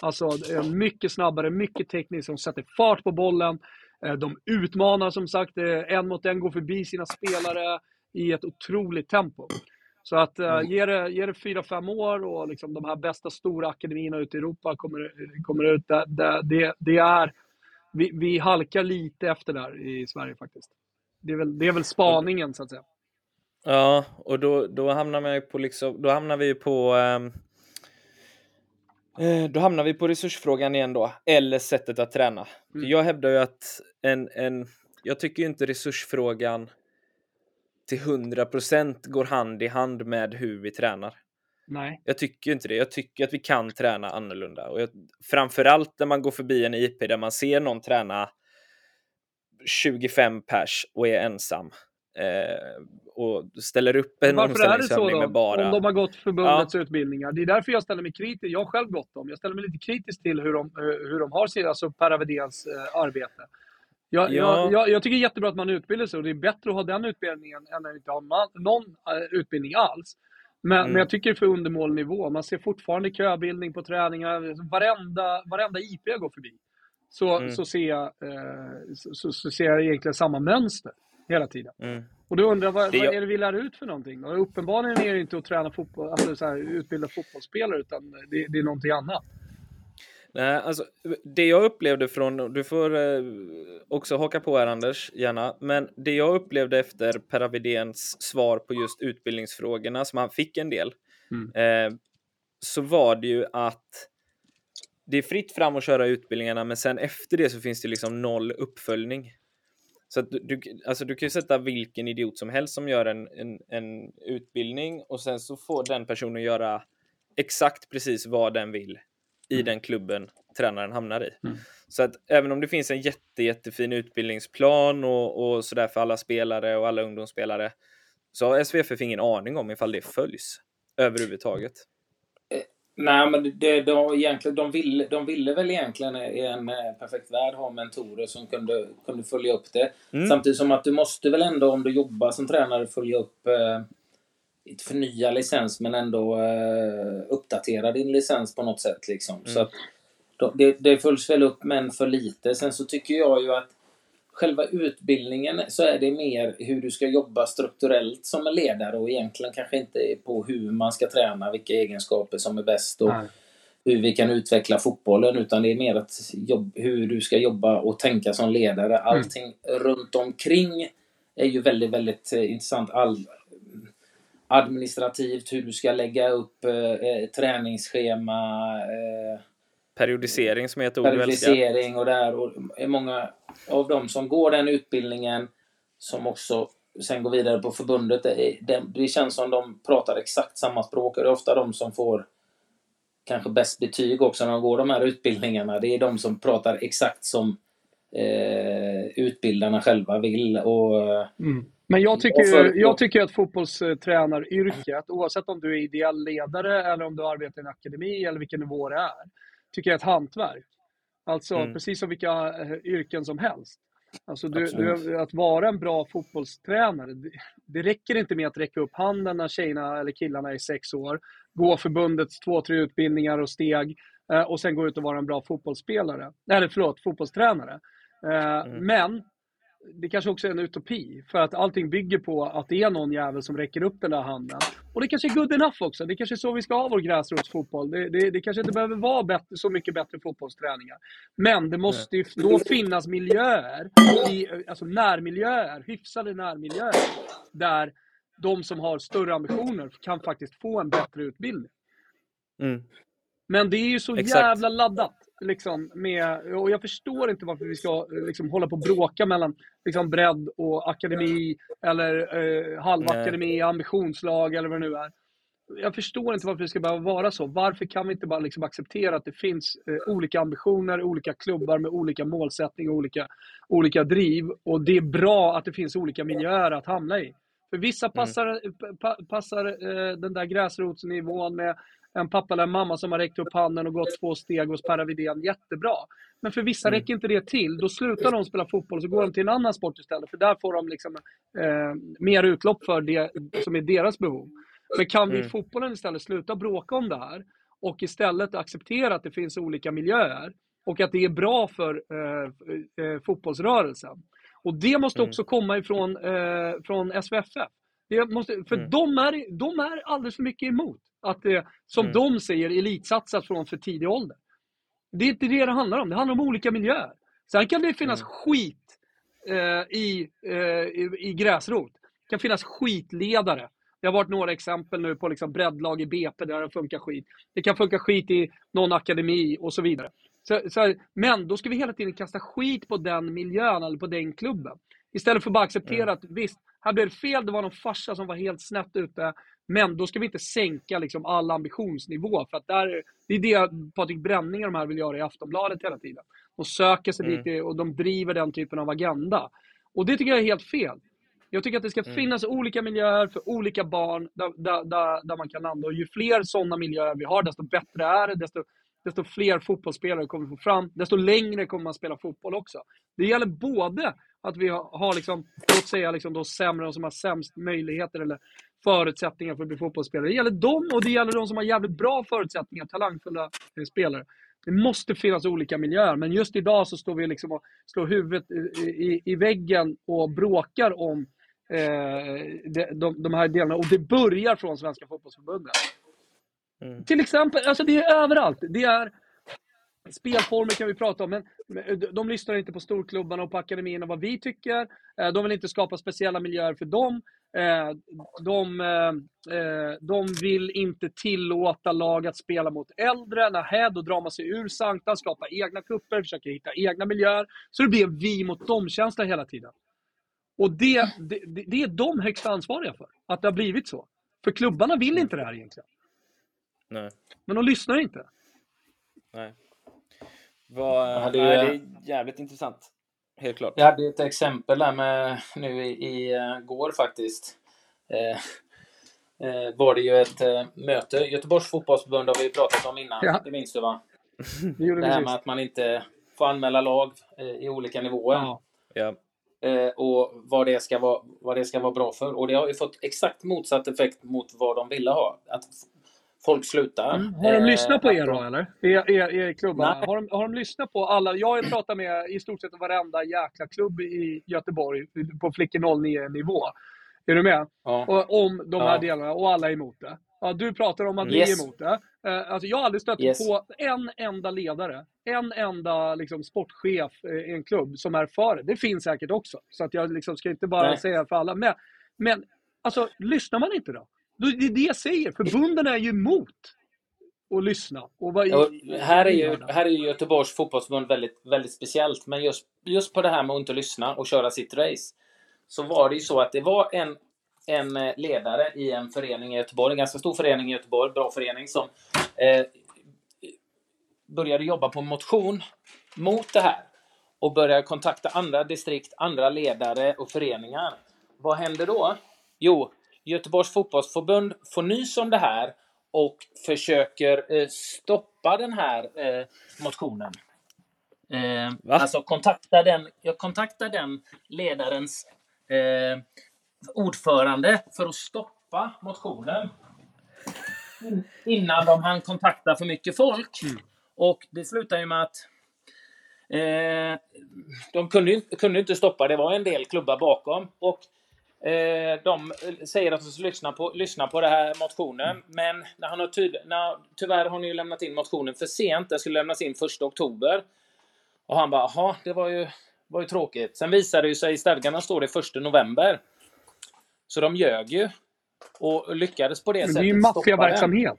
Alltså mycket snabbare, mycket tekniskt, de sätter fart på bollen. Eh, de utmanar som sagt, eh, en mot en går förbi sina spelare i ett otroligt tempo. Så att uh, ge det, ge det fyra, fem år och liksom de här bästa stora akademierna ute i Europa kommer, kommer ut. Det, det, det är, vi, vi halkar lite efter där i Sverige faktiskt. Det är väl, det är väl spaningen så att säga. Ja, och då, då hamnar man ju på liksom, då hamnar vi på um, då hamnar vi på resursfrågan igen då, eller sättet att träna. Mm. Jag hävdar ju att en, en, jag tycker ju inte resursfrågan till 100% går hand i hand med hur vi tränar. Nej. Jag tycker inte det. Jag tycker att vi kan träna annorlunda. Och jag, framförallt när man går förbi en IP där man ser någon träna 25 pers och är ensam. Eh, och ställer upp en omställningsövning med bara... Om de har gått förbundets ja. utbildningar. Det är därför jag ställer mig kritisk. Jag har själv gått dem. Jag ställer mig lite kritisk till hur de, hur de har sitt, alltså Per Avedéns eh, arbete. Jag, ja. jag, jag, tycker det är jättebra att man utbildar sig och det är bättre att ha den utbildningen än att inte ha någon uh, utbildning alls. Men, mm. men jag tycker det är för undermålig nivå. Man ser fortfarande köbildning på träningar. Varenda, varenda IP jag går förbi så, mm. så, ser jag, uh, så, så, ser jag egentligen samma mönster hela tiden. Mm. Och då undrar vad, vad är det vi lär ut för någonting? Och uppenbarligen är det inte att träna fotboll, alltså så här, utbilda fotbollsspelare utan det, det är någonting annat. Nej, alltså det jag upplevde från, du får eh, också haka på här Anders, gärna, men det jag upplevde efter Per Avidéns svar på just utbildningsfrågorna, som han fick en del, mm. eh, så var det ju att det är fritt fram att köra utbildningarna, men sen efter det så finns det liksom noll uppföljning. Så att du, alltså du kan ju sätta vilken idiot som helst som gör en, en, en utbildning och sen så får den personen göra exakt precis vad den vill i mm. den klubben tränaren hamnar i. Mm. Så att även om det finns en jätte, jättefin utbildningsplan och, och sådär för alla spelare och alla ungdomsspelare så har SVFF ingen aning om ifall det följs överhuvudtaget. Nej, men det, de, egentligen, de, ville, de ville väl egentligen i en eh, perfekt värld ha mentorer som kunde, kunde följa upp det. Mm. Samtidigt som att du måste väl ändå, om du jobbar som tränare, följa upp eh, inte förnya licens, men ändå eh, uppdatera din licens på något sätt. Liksom. Mm. Så att, det, det följs väl upp, men för lite. Sen så tycker jag ju att själva utbildningen så är det mer hur du ska jobba strukturellt som en ledare och egentligen kanske inte på hur man ska träna, vilka egenskaper som är bäst och Nej. hur vi kan utveckla fotbollen utan det är mer att jobb, hur du ska jobba och tänka som ledare. Mm. Allting mm. runt omkring är ju väldigt, väldigt eh, intressant. All, administrativt, hur du ska lägga upp eh, träningsschema. Eh, periodisering som heter ord Periodisering och där. Och är många av dem som går den utbildningen som också sen går vidare på förbundet. Det, det, det känns som de pratar exakt samma språk. Det är ofta de som får kanske bäst betyg också när de går de här utbildningarna. Det är de som pratar exakt som eh, utbildarna själva vill. Och, mm. Men jag tycker, för, jag tycker att fotbollstränaryrket, oavsett om du är ideell ledare eller om du arbetar i en akademi eller vilken nivå det är, tycker jag är ett hantverk. Alltså mm. precis som vilka eh, yrken som helst. Alltså du, du, att vara en bra fotbollstränare, det, det, räcker inte med att räcka upp handen när tjejerna eller killarna är sex år, gå förbundets två, tre utbildningar och steg eh, och sen gå ut och vara en bra fotbollsspelare. Eller förlåt, fotbollstränare. Eh, mm. Men det kanske också är en utopi, för att allting bygger på att det är någon jävel som räcker upp den där handen. Och det kanske är good enough också. Det kanske är så vi ska ha vår gräsrotsfotboll. Det, det, det kanske inte behöver vara bättre, så mycket bättre fotbollsträningar. Men det måste ju då finnas miljöer, i, alltså närmiljöer, hyfsade närmiljöer, där de som har större ambitioner kan faktiskt få en bättre utbildning. Mm. Men det är ju så Exakt. jävla laddat. Liksom, med, och jag förstår inte varför vi ska liksom, hålla på och bråka mellan liksom, bredd och akademi eller eh, halvakademi, ambitionslag eller vad det nu är. Jag förstår inte varför det ska behöva vara så. Varför kan vi inte bara liksom acceptera att det finns eh, olika ambitioner, olika klubbar med olika målsättning och olika, olika driv. Och det är bra att det finns olika miljöer att hamna i. För vissa mm. passar, mm. pa, passar eh, den där gräsrotsnivån med en pappa eller en mamma som har räckt upp handen och gått två steg hos Per Widén, jättebra. Men för vissa mm. räcker inte det till. Då slutar de spela fotboll och så går de till en annan sport istället. För där får de liksom, eh, mer utlopp för det som är deras behov. Men kan vi i mm. fotbollen istället sluta bråka om det här och istället acceptera att det finns olika miljöer och att det är bra för eh, eh, fotbollsrörelsen. Och det måste mm. också komma ifrån eh, från SVFF. Det måste, för mm. de, är, de är alldeles för mycket emot att det, som mm. de säger, elitsatsas från för tidig ålder. Det är inte det det handlar om. Det handlar om olika miljöer. Sen kan det finnas mm. skit eh, i, eh, i, i gräsrot. Det kan finnas skitledare. Det har varit några exempel nu på liksom breddlag i BP där det funkar skit. Det kan funka skit i någon akademi och så vidare. Så, så, men då ska vi hela tiden kasta skit på den miljön eller på den klubben. Istället för att bara acceptera mm. att visst, här blev det fel, det var någon farsa som var helt snett ute. Men då ska vi inte sänka liksom all ambitionsnivå. För att där, det är det Patrik Bränning och de här vill göra i Aftonbladet hela tiden. De söker sig mm. dit och de driver den typen av agenda. Och det tycker jag är helt fel. Jag tycker att det ska mm. finnas olika miljöer för olika barn där, där, där, där man kan landa. Och ju fler sådana miljöer vi har, desto bättre är det. Desto, desto fler fotbollsspelare kommer vi få fram. Desto längre kommer man spela fotboll också. Det gäller både att vi har, liksom, låt säga, liksom de sämre, de som har sämst möjligheter eller förutsättningar för att bli fotbollsspelare. Det gäller dem och det gäller de som har jävligt bra förutsättningar, talangfulla eh, spelare. Det måste finnas olika miljöer, men just idag så står vi liksom och slår huvudet i, i, i väggen och bråkar om eh, de, de, de här delarna. Och det börjar från Svenska fotbollsförbundet. Mm. Till exempel, alltså det är överallt. Det är spelformer kan vi prata om, men de lyssnar inte på storklubbarna och på akademin och vad vi tycker. Eh, de vill inte skapa speciella miljöer för dem. Eh, de, eh, de vill inte tillåta lag att spela mot äldre. Nähä, då drar man sig ur sanktan, skapar egna kupper, försöker hitta egna miljöer. Så det blir vi mot dem-känsla hela tiden. Och det, det, det är de högst ansvariga för, att det har blivit så. För klubbarna vill inte det här egentligen. Nej. Men de lyssnar inte. Nej. Vad, Jag hade nej, ju- det är jävligt intressant. Helt klart. Jag hade ett exempel där med nu i, i eh, går faktiskt. Eh, eh, var det ju ett eh, möte. Göteborgs fotbollsförbund har vi pratat om innan. Ja. Det minns du va? Det gjorde Det här med att man inte får anmäla lag eh, i olika nivåer. Ja. Ja. Eh, och vad det, ska vara, vad det ska vara bra för. Och det har ju fått exakt motsatt effekt mot vad de ville ha. Att folk slutar. Mm. Har de Eh, lyssnat på er då eller? Er, er, er klubbarna? Nej. Har de, har de lyssnat på alla? Jag har ju pratat med i stort sett varenda jäkla klubb i Göteborg på Flickor 09-nivå. Är du med? Ja. Och, om de här Ja. delarna och alla är emot det. Ja, du pratar om att Yes. är emot det. Eh, alltså jag har aldrig stött Yes. på en enda ledare, en enda liksom, sportchef i en klubb som är för det. Det finns säkert också. Så att jag liksom ska inte bara Nej. säga för alla. Men, men alltså, lyssnar man inte då? Det är det jag säger. Förbunden är ju emot att lyssna. Och vad, Och här, är ju, här är ju Göteborgs fotbollsförbund väldigt, väldigt speciellt. Men just, just på det här med att inte lyssna och köra sitt race. Så var det ju så att det var en, en eh, ledare i en förening i Göteborg, en ganska stor förening i Göteborg, bra förening, som eh, började jobba på motion mot det här. Och började kontakta andra distrikt, andra ledare och föreningar. Vad händer då? Jo, Göteborgs fotbollsförbund får nys om det här och försöker eh, stoppa den här eh, motionen. Eh, Va? alltså kontakta den, jag kontaktar den ledarens eh, ordförande för att stoppa motionen. In- Innan de hann kontakta för mycket folk. Och det slutar ju med att eh, de kunde kunde inte stoppa, det var en del klubbar bakom. Och Eh, de säger att de ska lyssna på, lyssna på den här motionen. Men när han har tyd, när, tyvärr har ni ju lämnat in motionen för sent. Den skulle lämnas in 1 oktober. Och han bara, jaha, det var ju, var ju tråkigt. Sen visade det ju sig i stadgarna står det 1 november. Så de ljög ju. Och lyckades på det sättet det är ju stoppa maffiaverksamhet.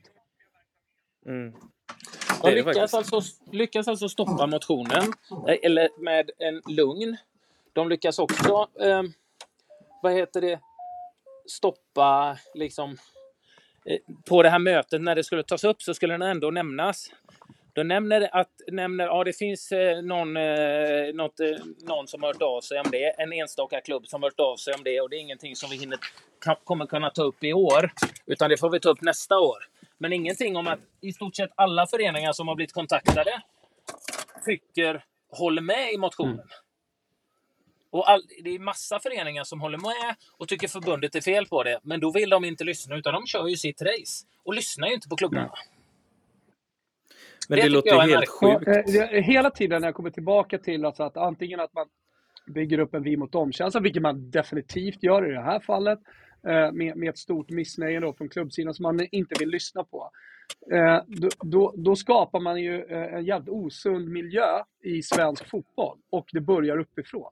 Mm. De lyckas alltså, lyckas alltså stoppa motionen, eh, eller med en lugn. De lyckas också, eh, vad heter det, stoppa liksom eh, på det här mötet när det skulle tas upp så skulle den ändå nämnas. Då nämner att nämner, ja, det finns eh, någon, eh, något, någon som har hört av sig om det. En enstaka klubb som har hört av sig om det och det är ingenting som vi hinner, kommer kunna ta upp i år. Utan det får vi ta upp nästa år. Men ingenting om att i stort sett alla föreningar som har blivit kontaktade tycker, håller med i motionen. Mm. Och all, det är massa föreningar som håller med och tycker förbundet är fel på det. Men då vill de inte lyssna utan de kör ju sitt race. Och lyssnar ju inte på klubbarna. Men Det det, låter jag är ju helt Ja, sjukt. eh, det- hela tiden när jag kommer tillbaka till alltså att antingen att man bygger upp en vi mot dem-känsla, vilket man definitivt gör i det här fallet, eh, med, med ett stort missnöje då från klubbsidan som man inte vill lyssna på. Eh, Då, då, då skapar man ju eh, en jävligt osund miljö i svensk fotboll och det börjar uppifrån.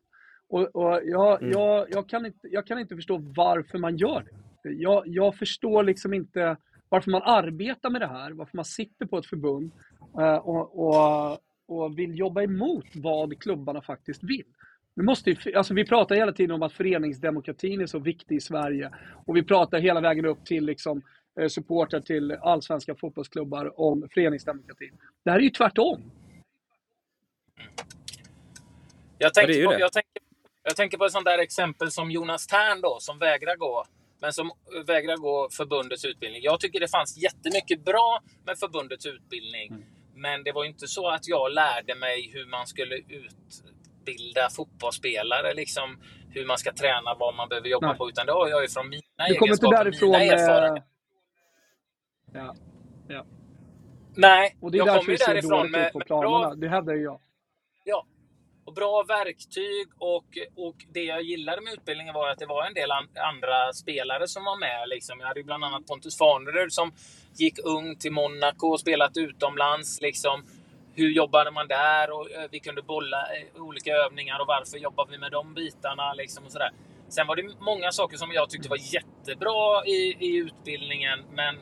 Och, och jag, Mm. jag, jag, kan inte, jag kan inte förstå varför man gör det. Jag, jag förstår liksom inte varför man arbetar med det här, varför man sitter på ett förbund eh, och, och, och vill jobba emot vad klubbarna faktiskt vill. Det måste alltså vi pratar hela tiden om att föreningsdemokratin är så viktig i Sverige och vi pratar hela vägen upp till liksom, eh, supportrar till allsvenska fotbollsklubbar om föreningsdemokratin. Det här är ju tvärtom. Jag Ja, det är tänker, ju på, jag, tänker, jag tänker på ett sånt där exempel som Jonas Tern då, som vägrar gå. Men som vägrar gå förbundets utbildning. Jag tycker det fanns jättemycket bra med förbundets utbildning. Mm. Men det var inte så att jag lärde mig hur man skulle utbilda fotbollsspelare. Liksom, hur man ska träna, vad man behöver jobba Nej. på. Utan det har jag ju från mina Du kommer inte egenskaper, därifrån mina med... erfarenheter. Ja. Nej, Och det är jag kommer ju därifrån med, med bra Det hävdar ju jag. Ja. Och bra verktyg och, och det jag gillade med utbildningen var att det var en del an, andra spelare som var med. Liksom. Jag hade ju bland annat Pontus Farnerud som gick ung till Monaco och spelat utomlands. Liksom. hur jobbade man där? Och eh, vi kunde bolla eh, olika övningar och varför jobbar vi med de bitarna? Liksom och sådär. Sen var det många saker som jag tyckte var jättebra i, i utbildningen, men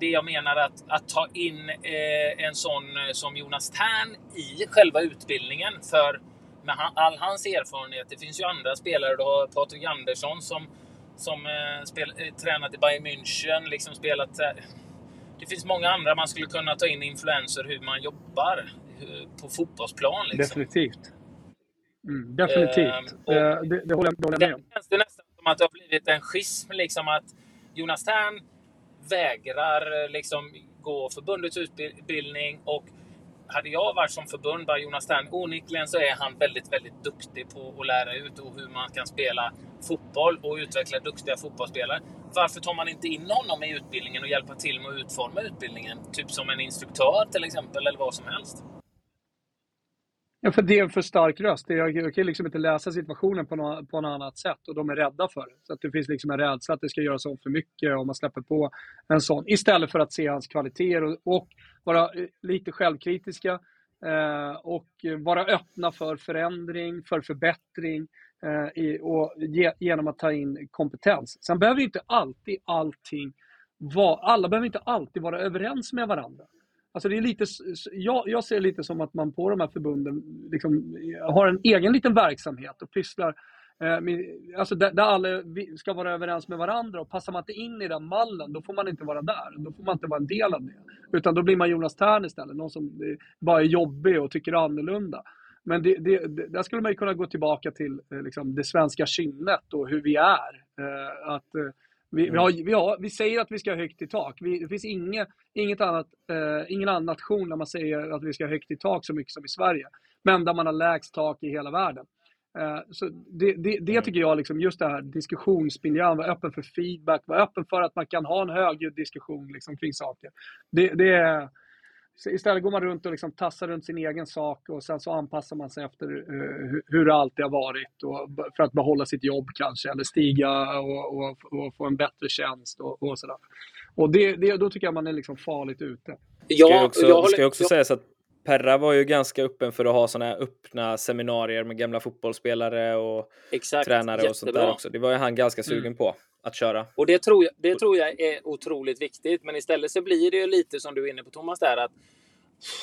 det jag menar att, att ta in eh, en sån eh, som Jonas Tern i själva utbildningen, för med all hans erfarenhet, det finns ju andra spelare, du har Patrik Andersson som, som eh, spel, eh, tränat i Bayern München, liksom spelat... Eh, det finns många andra man skulle kunna ta in influenser hur man jobbar på fotbollsplan. Liksom. Definitivt. Mm, definitivt. Eh, det, det håller jag håller jag med om. känns det nästan som att det har blivit en schism, liksom att Jonas Tern vägrar eh, liksom gå förbundets utbildning och hade jag varit som förbund, bara Jonas Tern, onekligen så är han väldigt, väldigt duktig på att lära ut och hur man kan spela fotboll och utveckla duktiga fotbollsspelare. Varför tar man inte in honom i utbildningen och hjälper till med att utforma utbildningen? Typ som en instruktör till exempel, eller vad som helst. Ja, för det är en för stark röst. Jag, jag kan liksom inte läsa situationen på något, på något annat sätt och de är rädda för det. Så att det finns liksom en rädsla att det ska göras om för mycket om man släpper på en sån. Istället för att se hans kvaliteter och, och vara eh, lite självkritiska eh, och vara öppna för förändring, för förbättring eh, i, och ge, genom att ta in kompetens. Sen behöver inte alltid allting vara, alla behöver inte alltid vara överens med varandra. Alltså det är lite, jag, jag ser det lite som att man på de här förbunden liksom har en egen liten verksamhet och pysslar eh, med, alltså där, där alla ska vara överens med varandra och passar man inte in i den mallen då får man inte vara där. Då får man inte vara en del av det. Utan då blir man Jonas Tern istället, någon som eh, bara är jobbig och tycker annorlunda. Men det, det, det, där skulle man ju kunna gå tillbaka till eh, liksom, det svenska kynnet och hur vi är. Eh, att, eh, vi, vi, har, vi, har, vi säger att vi ska ha högt i tak. Vi, det finns inget, inget annat, eh, ingen annan nation där man säger att vi ska ha högt i tak så mycket som i Sverige. Men där man har lägst tak i hela världen. Eh, så det, det, det tycker jag, liksom, just det här diskussionsmiljön, vara öppen för feedback, vara öppen för att man kan ha en högljudd diskussion liksom, kring saker. Det, det är, så istället går man runt och liksom tassar runt sin egen sak och sen så anpassar man sig efter eh, hu- hur det alltid har varit och, för att behålla sitt jobb kanske eller stiga och, och, och få en bättre tjänst och, och sådär. Och det, det, då tycker jag man är liksom farligt ute. Ska Ja, ju också, jag håller- ska också jag- sägas att Perra var ju ganska öppen för att ha sådana här öppna seminarier med gamla fotbollsspelare och Exakt, tränare och sånt där jättebra. också. Det var ju han ganska sugen Mm. på att köra. Och det tror, jag, det tror jag är otroligt viktigt. Men istället så blir det ju lite som du är inne på Thomas där att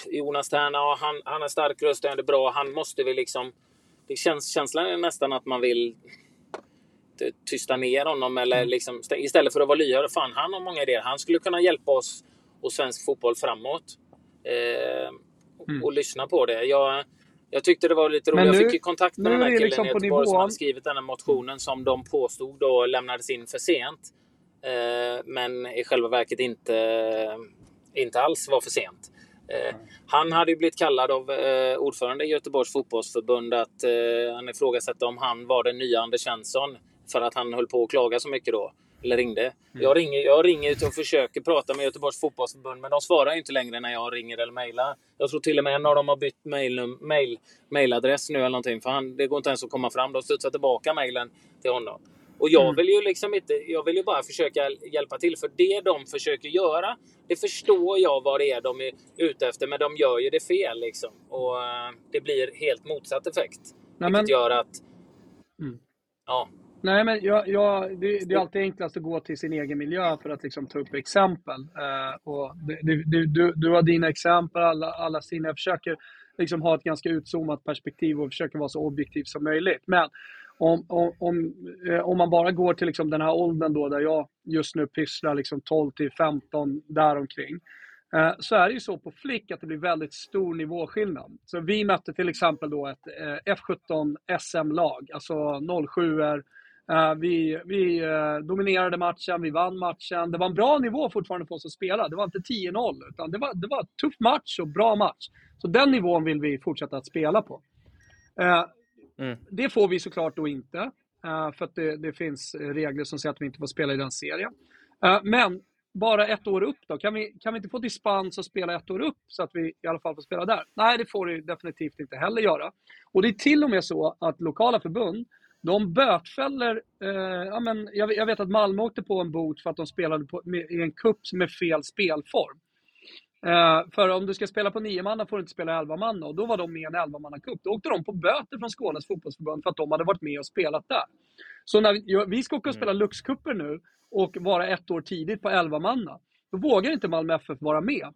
Jonas Tern, ja, han, han är stark röst, han är bra, han måste vi liksom... Det känns, känslan är nästan att man vill tysta ner honom eller liksom, istället för att vara lyhörd. Fan, han har många idéer. Han skulle kunna hjälpa oss och svensk fotboll framåt. Eh, och, Mm. och lyssna på det. Jag, jag tyckte det var lite roligt. Jag nu- fick ju kontakt med den här killen liksom i Göteborg som hade skrivit den här motionen som de påstod då lämnades in för sent. Eh, men i själva verket inte, inte alls var för sent. Eh, han hade ju blivit kallad av eh, ordförande i Göteborgs fotbollsförbund att eh, han ifrågasatte om han var den nya Anders Svensson för att han höll på att klaga så mycket då. Eller ringde. Jag ringer, jag ringer och försöker prata med Göteborgs fotbollsförbund men de svarar inte längre när jag ringer eller mejlar. Jag tror till och med en av dem har bytt mail, mail, nu eller någonting för han, det går inte ens att komma fram. De studsar tillbaka mejlen till honom. Och jag Mm. vill ju liksom inte, jag vill ju bara försöka hjälpa till för det de försöker göra, det förstår jag vad det är de är ute efter, men de gör ju det fel liksom. Och eh, det blir helt motsatt effekt. Nej, vilket men- gör att... Mm. Ja, Nej, men jag, jag, det, det är alltid enklast att gå till sin egen miljö för att liksom ta upp exempel. Eh, och det, det, du, du, du har dina exempel, alla, alla sina. Jag försöker liksom ha ett ganska utzoomat perspektiv och försöker vara så objektiv som möjligt. Men om, om, om, eh, om man bara går till liksom den här åldern då, där jag just nu pysslar liksom 12 till 15 däromkring. Eh, så är det ju så på flick att det blir väldigt stor nivåskillnad. Så vi mötte till exempel då ett eh, F17 SM-lag, alltså 07 er vi vi eh, dominerade matchen, vi vann matchen. Det var en bra nivå fortfarande på oss att spela. Det var inte 10-0, utan det var, det var en tuff match och bra match. Så den nivån vill vi fortsätta att spela på. Eh, Mm. Det får vi såklart då inte, eh, för att det, det finns regler som säger att vi inte får spela i den serien. Eh, Men bara ett år upp då? Kan vi, kan vi inte få dispens och spela ett år upp så att vi i alla fall får spela där? Nej, det får det definitivt inte heller göra. Och det är till och med så att lokala förbund, de bötfäller, eh, ja, men jag, jag vet att Malmö åkte på en bot för att de spelade på, med, i en cup med fel spelform. Eh, för om du ska spela på nio manna får du inte spela elva manna och då var de med i en elva manna cup. Då åkte de på böter från Skånes fotbollsförbund för att de hade varit med och spelat där. Så när vi, vi ska åka och spela Luxcuper nu och vara ett år tidigt på elva manna, då vågar inte Malmö FF vara med.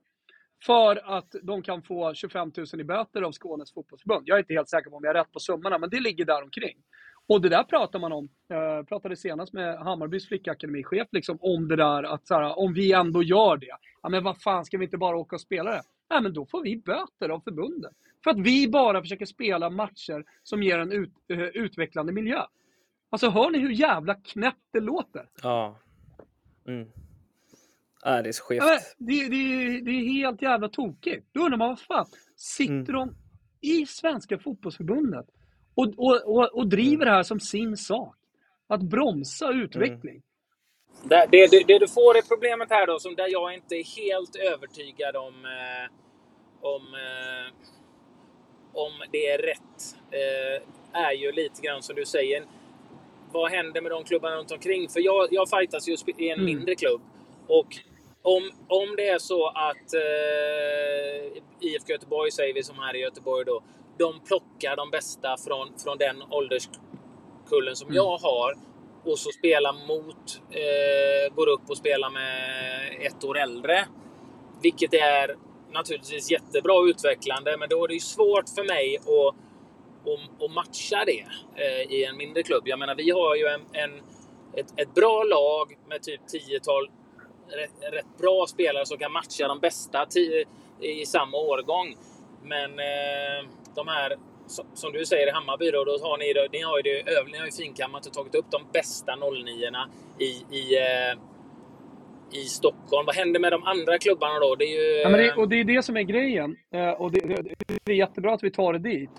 För att de kan få 25 000 i böter av Skånes fotbollsförbund. Jag är inte helt säker på om jag har rätt på summorna, men det ligger där omkring. Och det där pratar man om. Jag pratade senast med Hammarbys flickakademichef liksom, om det där att så här, om vi ändå gör det, ja men vad fan ska vi inte bara åka och spela det? Nej men då får vi böter av förbundet. För att vi bara försöker spela matcher som ger en ut, uh, utvecklande miljö. Alltså hör ni hur jävla knäppt det låter? Ja. Mm. Äh, det är så skevt. Ja, det, det, det, är helt jävla tokigt. Då undrar man, vad fan, sitter mm. de i Svenska fotbollsförbundet och, och, och, och driver det här som sin sak? Att bromsa utveckling. Mm. Det, det, det, du får är problemet här då, som där jag inte är helt övertygad om, eh, om, eh, om det är rätt, eh, är ju lite grann som du säger. Vad händer med de klubbarna runt omkring? För jag, jag fightas just i en mm. mindre klubb. Och om, om det är så att eh, IFK Göteborg, säger vi som här i Göteborg då, de plockar de bästa från, från den ålderskullen som mm. jag har och så spelar mot, eh, går upp och spelar med ett år äldre. Vilket är naturligtvis jättebra och utvecklande, men då är det ju svårt för mig att, att, att matcha det eh, i en mindre klubb. Jag menar, vi har ju en, en ett, ett bra lag med typ 10-tal rätt, rätt, bra spelare som kan matcha de bästa i samma årgång. Men eh, de här, som du säger i Hammarby, då, då har ni, ni har ju det, ni har ju finkammat och tagit upp de bästa 09 i, i, eh, i Stockholm. Vad händer med de andra klubbarna då? Det är ju... Ja, men det, och det är det som är grejen. Eh, och det, det, det är jättebra att vi tar det dit.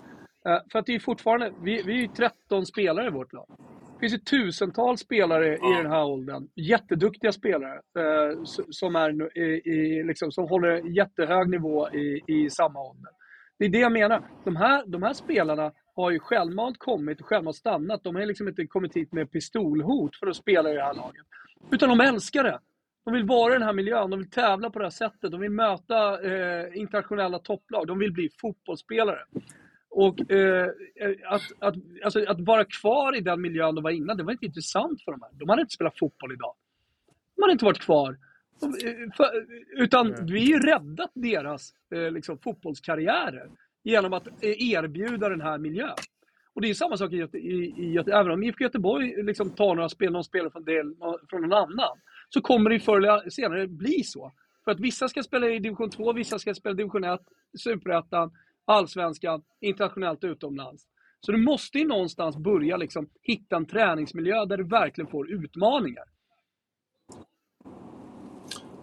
Eh, för att det är fortfarande, vi, vi är ju 13 spelare i vårt lag. Det finns ju tusentals spelare ja. i den här åldern. Jätteduktiga spelare eh, som, är, i, i, liksom, som håller jättehög nivå i, i samma ålder. Det är det jag menar. De här, de här spelarna har ju självmant kommit och självmant stannat. De har liksom inte kommit hit med pistolhot för att spela i det här laget. Utan de älskar det. De vill vara i den här miljön, de vill tävla på det här sättet, de vill möta eh, internationella topplag, de vill bli fotbollsspelare. Och eh, att, att, alltså, att vara kvar i den miljön de var innan, det var inte intressant för dem. Här. De hade inte spelat fotboll idag. De hade inte varit kvar. Eh, för, utan mm. vi har ju räddat deras eh, liksom, fotbollskarriärer genom att eh, erbjuda den här miljön. Och det är samma sak i, i, i även om IFK Göteborg liksom tar några spel, någon spelare från, del, från någon annan, så kommer det förr eller senare bli så. För att vissa ska spela i division 2, vissa ska spela i division 1, superettan, allsvenskan, internationellt utomlands. Så du måste ju någonstans börja liksom hitta en träningsmiljö där du verkligen får utmaningar.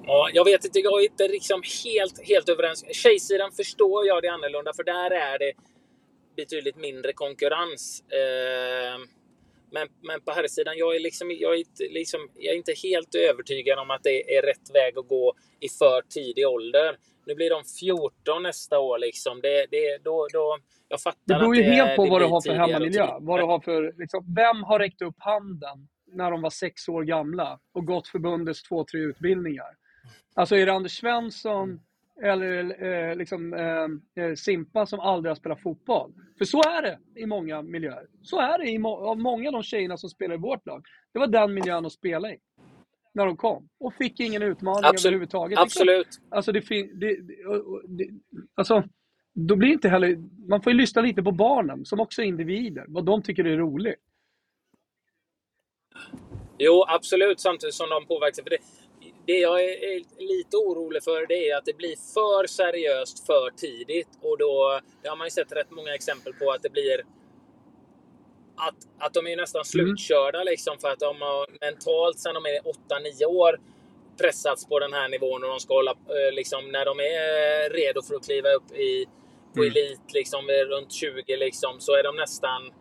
Ja, jag vet inte, jag är inte liksom helt, helt överens. Tjejsidan förstår jag det annorlunda, för där är det betydligt mindre konkurrens. Eh, men, men på här sidan, jag är, liksom, jag, är inte, liksom, jag är inte helt övertygad om att det är rätt väg att gå i för tidig ålder. Nu blir de 14 nästa år. Liksom. Det, det, då, då, jag fattar det beror ju helt på vad du har för hemmamiljö. Vad du har för, liksom, vem har räckt upp handen när de var sex år gamla och gått förbundets två, tre utbildningar? Alltså är det Anders Svensson eller eh, liksom, eh, eh, Simpa som aldrig har spelat fotboll? För så är det i många miljöer. Så är det i må av många av de tjejerna som spelar i vårt lag. Det var den miljön de spelade i när de kom och fick ingen utmaning Absolut. överhuvudtaget. Absolut. Alltså, det, det, det, alltså, då blir inte heller, man får ju lyssna lite på barnen som också är individer, vad de tycker är roligt. Jo, absolut, samtidigt som de påverkar. För det, det jag är lite orolig för det är att det blir för seriöst för tidigt. Och då, det har man ju sett rätt många exempel på att det blir att, att de är nästan mm. slutkörda liksom för att de har mentalt sedan de är 8-9 år pressats på den här nivån och de ska hålla, eh, liksom, när de är redo för att kliva upp i, på mm. elit liksom, runt 20 liksom, så är de nästan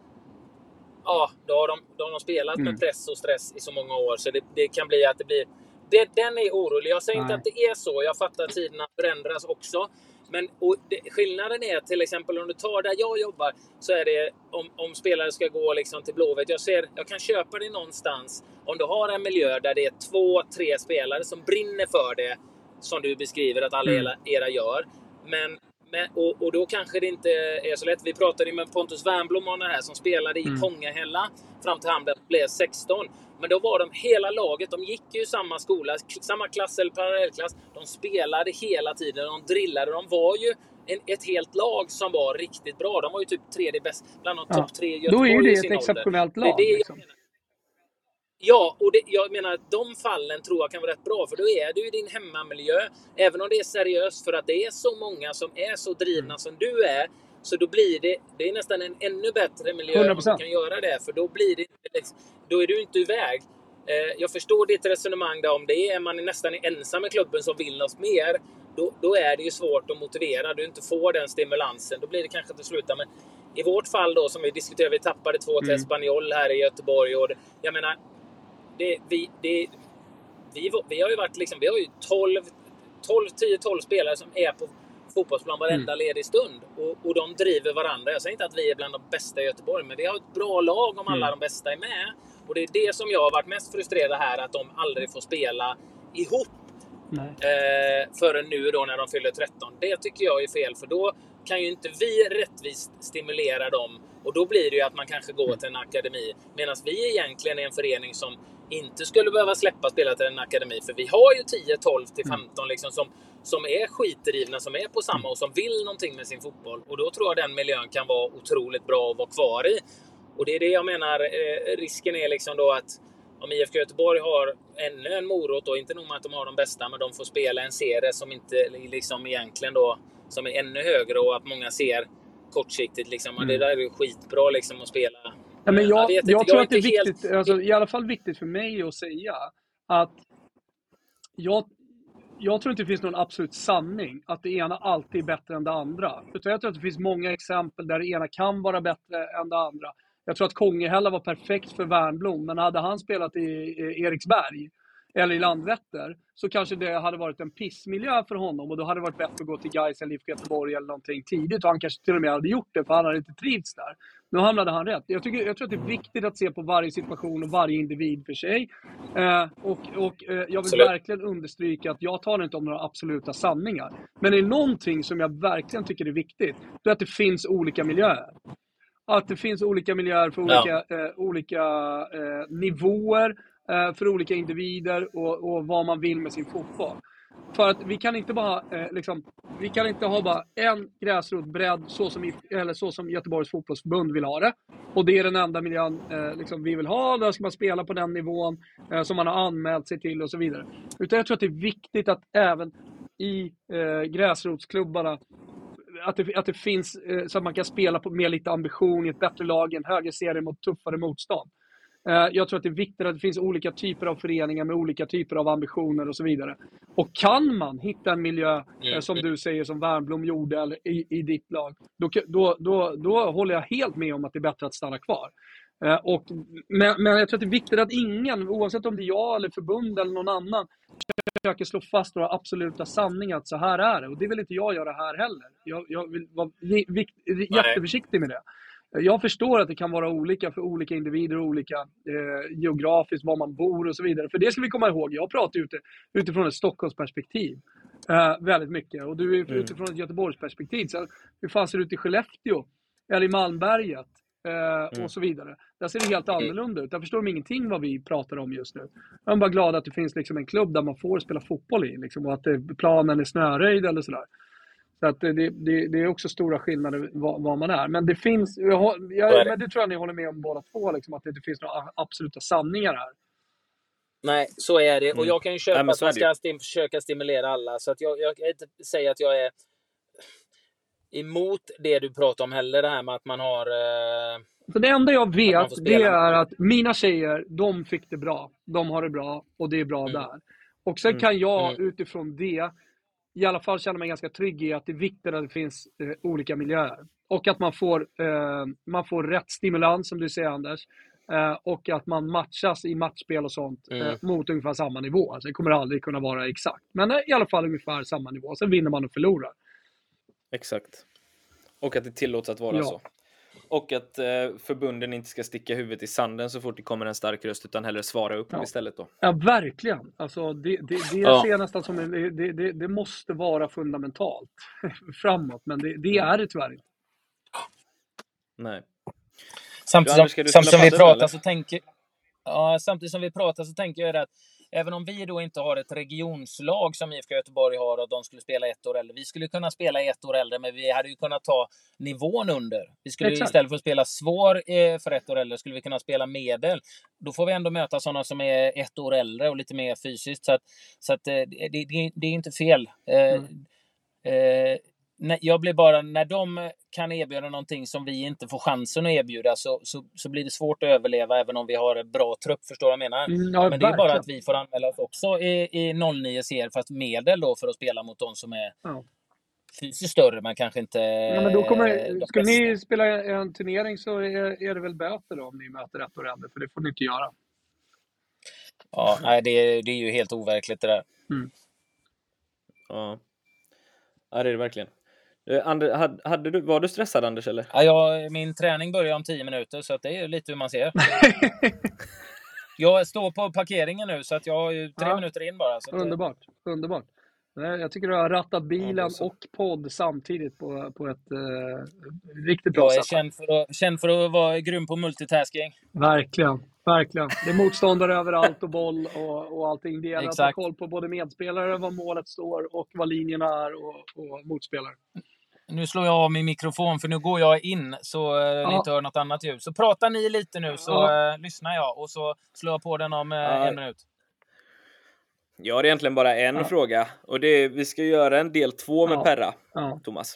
Ja, då har de, då har de spelat mm. med press och stress i så många år så det, det kan bli att det blir det, den är orolig. Jag säger Nej. inte att det är så. Jag fattar att tiderna förändras också. Men det, skillnaden är till exempel om du tar där jag jobbar så är det om, om spelare ska gå liksom till Blåvitt. Jag, ser, jag kan köpa det någonstans om du har en miljö där det är två, tre spelare som brinner för det som du beskriver att alla Mm. era gör. Men, men, och, och då kanske det inte är så lätt. Vi pratade med Pontus Wernbloom om det här som spelade i Mm. Kongahälla fram till han blev 16. Men då var de hela laget, de gick ju samma skola, samma klass eller parallellklass. De spelade hela tiden, de drillade. De var ju en, ett helt lag som var riktigt bra. De var ju typ tredje bäst, bland de Ja. topp tre i Då är ju Göteborg det ett ålder. exceptionellt Det lag. det jag liksom. Ja, och det, jag menar att de fallen tror jag kan vara rätt bra, för då är du i din hemmamiljö. Även om det är seriöst, för att det är så många som är så drivna som du är, så då blir det, det är nästan en ännu bättre miljö om 100%. du kan göra det, för då blir det liksom- då är du inte iväg. Eh, jag förstår ditt resonemang där om det är man är nästan ensam i klubben som vill något mer. Då, då är det ju svårt att motivera. Du inte får den stimulansen. Då blir det kanske inte sluta. Men i vårt fall då, som vi diskuterade, vi tappade två till Mm. Espanyol här i Göteborg. Och det, jag menar, det, vi, det, vi, vi har ju varit liksom, vi har ju 12, 12 10-12 spelare som är på fotbollsplan varenda ledig stund. Och, och de driver varandra. Jag säger inte att vi är bland de bästa i Göteborg, men vi har ett bra lag om alla Mm. de bästa är med. Och det är det som jag har varit mest frustrerad här, att de aldrig får spela ihop eh, förrän nu då när de fyller 13. Det tycker jag är fel, för då kan ju inte vi rättvist stimulera dem. Och då blir det ju att man kanske går till en akademi. Medan vi egentligen är en förening som inte skulle behöva släppa spela till en akademi. För vi har ju 10, 12 till 15 liksom som, som är skitdrivna, som är på samma och som vill någonting med sin fotboll. Och då tror jag den miljön kan vara otroligt bra att vara kvar i. Och det är det jag menar, eh, risken är liksom då att om IFK Göteborg har ännu en morot, och inte nog med att de har de bästa, men de får spela en serie som inte liksom egentligen då, som är ännu högre och att många ser kortsiktigt liksom, mm. det där är ju skitbra liksom att spela. Ja, men jag, inte, jag tror är att det är inte helt- viktigt, alltså, i alla fall viktigt för mig att säga att jag, jag tror inte det finns någon absolut sanning att det ena alltid är bättre än det andra. Utan jag tror att det finns många exempel där det ena kan vara bättre än det andra. Jag tror att Kongehälla var perfekt för Värnblom, men hade han spelat i, i Eriksberg eller i Landvetter så kanske det hade varit en pissmiljö för honom och då hade det varit bättre att gå till Gais eller IFK Göteborg eller någonting tidigt och han kanske till och med hade gjort det för han hade inte trivts där. Nu hamnade han rätt. Jag, tycker, jag tror att det är viktigt att se på varje situation och varje individ för sig. Eh, och och eh, jag vill Absolut. verkligen understryka att jag talar inte om några absoluta sanningar. Men det är någonting som jag verkligen tycker är viktigt. Det är att det finns olika miljöer. Att det finns olika miljöer för Ja. olika, eh, olika eh, nivåer, eh, för olika individer och, och vad man vill med sin fotboll. För att vi kan inte bara eh, liksom, vi kan inte ha bara en gräsrotbredd så som, eller så som Göteborgs fotbollsförbund vill ha det. Och det är den enda miljön eh, liksom, vi vill ha. Där ska man spela på den nivån eh, som man har anmält sig till och så vidare. Utan jag tror att det är viktigt att även i eh, gräsrotsklubbarna att det, att det finns eh, så att man kan spela på, med lite ambition i ett bättre lag, i en högre serie mot tuffare motstånd. Eh, jag tror att det är viktigt att det finns olika typer av föreningar med olika typer av ambitioner och så vidare. Och kan man hitta en miljö, eh, som du säger, som Värnblom gjorde eller i, i ditt lag, då, då, då, då håller jag helt med om att det är bättre att stanna kvar. Eh, och, men, men jag tror att det är viktigt att ingen, oavsett om det är jag eller förbund eller någon annan, försöker slå fast några absoluta sanningar att så här är det. Och det vill inte jag göra här heller. Jag, jag vill vara vi- jätteförsiktig med det. Jag förstår att det kan vara olika för olika individer och olika eh, geografiskt, var man bor och så vidare. För det ska vi komma ihåg. Jag pratar ute, utifrån ett Stockholmsperspektiv eh, väldigt mycket. Och du är Mm. utifrån ett Göteborgsperspektiv. Så hur fan ser det ut i Skellefteå? Eller i Malmberget? Eh, Mm. och så vidare. Där ser det helt annorlunda ut. Där förstår de ingenting vad vi pratar om just nu. Jag är bara glad att det finns liksom en klubb där man får spela fotboll i. Liksom, och att det, planen är snöröjd eller sådär. Så att det, det, det är också stora skillnader var, var man är. Men det finns, jag, jag, men det tror jag ni håller med om båda två, liksom, att det inte finns några absoluta sanningar här. Nej, så är det. Och Mm. jag kan ju köpa Ja, men att man ska stim- försöka stimulera alla. Så att jag, jag kan inte säga att jag är emot det du pratar om heller, det här med att man har... Eh, Så det enda jag vet, det är att mina tjejer, de fick det bra. De har det bra och det är bra Mm. där. Och sen Mm. kan jag Mm. utifrån det i alla fall känna mig ganska trygg i att det är viktigt att det finns eh, olika miljöer. Och att man får, eh, man får rätt stimulans, som du säger Anders. Eh, och att man matchas i matchspel och sånt eh, Mm. mot ungefär samma nivå. Alltså, det kommer aldrig kunna vara exakt. Men eh, i alla fall ungefär samma nivå. Sen vinner man och förlorar. Exakt. Och att det tillåts att vara Ja. så. Och att eh, förbunden inte ska sticka huvudet i sanden så fort det kommer en stark röst utan hellre svara upp Ja. istället då. Ja, verkligen. Alltså, det, det, det Ja. ser jag nästan som det, det, det måste vara fundamentalt framåt, men det, det är det tyvärr inte. Nej. Samtidigt Du, Anders, samtidigt som vi pratar eller? så tänker Ja, samtidigt som vi pratar så tänker jag att även om vi då inte har ett regionslag som IFK Göteborg har och de skulle spela ett år äldre. Vi skulle kunna spela ett år äldre, men vi hade ju kunnat ta nivån under. Vi skulle Exakt. istället för att spela svår eh, för ett år äldre skulle vi kunna spela medel. Då får vi ändå möta sådana som är ett år äldre och lite mer fysiskt. Så att, så att eh, det, det, det är inte fel. Eh, eh, när- jag blir bara, när de kan erbjuda någonting som vi inte får chansen att erbjuda så, så, så blir det svårt att överleva även om vi har en bra trupp. Förstår du vad jag menar? Mm, ja, Men det är bara att vi får anmäla oss också i, i 09 serier fast medel då för att spela mot de som är Ja. fysiskt större men kanske inte Ja, men då kommer, de skulle ni spela en turnering så är, är det väl böter då om ni möter ett år äldre, för det får ni inte göra. Ja, nej, det, det är ju helt overkligt det där. Ja. ja, det är det verkligen. Eh, Ander, hade, hade du, var du stressad Anders eller? Ja, jag, min träning börjar om 10 minuter så att det är lite hur man ser. Jag står på parkeringen nu så att jag har ju tre Ja. minuter in bara. Så att, Underbart, underbart. Nej, Jag tycker du har rattat bilen Ja, det och podd samtidigt på, på ett eh, riktigt bra jag är sätt. känd för, att, känd för att vara grym på multitasking. Verkligen, verkligen. Det är motståndare överallt och boll och, och allting. Det gäller att ha koll på både medspelare, var målet står och vad linjerna är och, och motspelare. Nu slår jag av min mikrofon för nu går jag in så eh, ni Ja. inte hör något annat ljud. Så pratar ni lite nu så Ja. eh, lyssnar jag och så slår jag på den om eh, Ja. en minut. Jag har egentligen bara en Ja. fråga och det är, vi ska göra en del två med Ja. Perra, Ja. Thomas.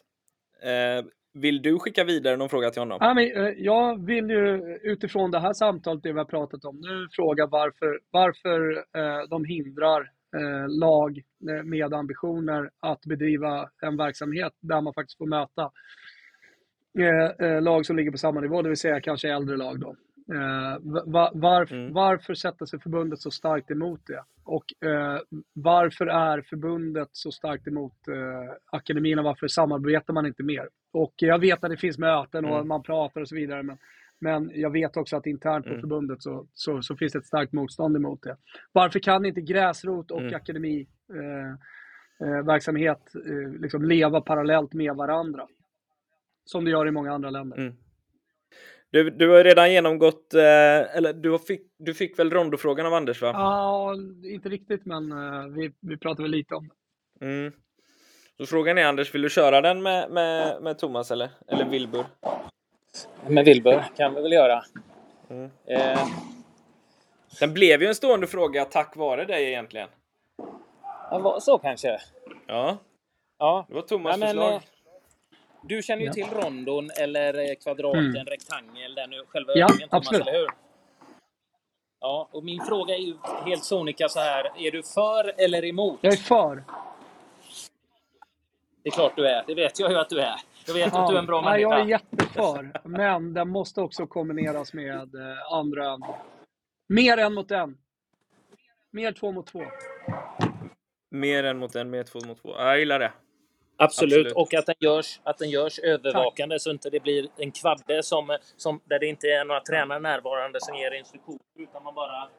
Eh, vill du skicka vidare någon fråga till honom? Ja, men, jag vill ju utifrån det här samtalet, det vi har pratat om nu, fråga varför, varför eh, de hindrar lag eh, med ambitioner att bedriva en verksamhet där man faktiskt får möta eh, eh, lag som ligger på samma nivå, det vill säga kanske äldre lag. Då. Eh, va, varf, Mm. Varför sätter sig förbundet så starkt emot det? Och eh, varför är förbundet så starkt emot eh, akademierna? Varför samarbetar man inte mer? Och jag vet att det finns möten och Mm. man pratar och så vidare, men, men jag vet också att internt på Mm. förbundet så, så, så finns det ett starkt motstånd emot det. Varför kan inte gräsrot och Mm. akademi eh, eh, verksamhet eh, liksom leva parallellt med varandra? Som det gör i många andra länder. Mm. Du, du har redan genomgått, eh, eller du, fick, du fick väl rondofrågan av Anders va? Ja, inte riktigt, men eh, vi, vi pratar väl lite om det. Mm. Så frågan är Anders, vill du köra den med, med, med Thomas eller, eller Wilbur? Med Wilbur kan vi väl göra. Mm. Eh, Den blev ju en stående fråga tack vare dig egentligen. ja, så kanske. Ja, Ja. det var Thomas Ja, men, förslag. eh, Du känner ju Ja. till rondon eller eh, kvadraten, Mm. rektangel, där nu själva Ja, övningen Thomas, absolut. eller hur? Ja, och min fråga är ju helt sonika så här. Är du för eller emot? Jag är för. Det är klart du är. Det vet jag ju att du är. Jag vet att du är en bra människa. jag är jätteför. Men den måste också kombineras med eh, andra. Mer en mot en. Mer två mot två. Mer än mot en, mer två mot två. Ja, Jag gillar det. Absolut. Absolut. och att den görs, att den görs övervakande så inte det blir en kvadde som, som, där det inte är några tränare närvarande som ger instruktioner utan man bara,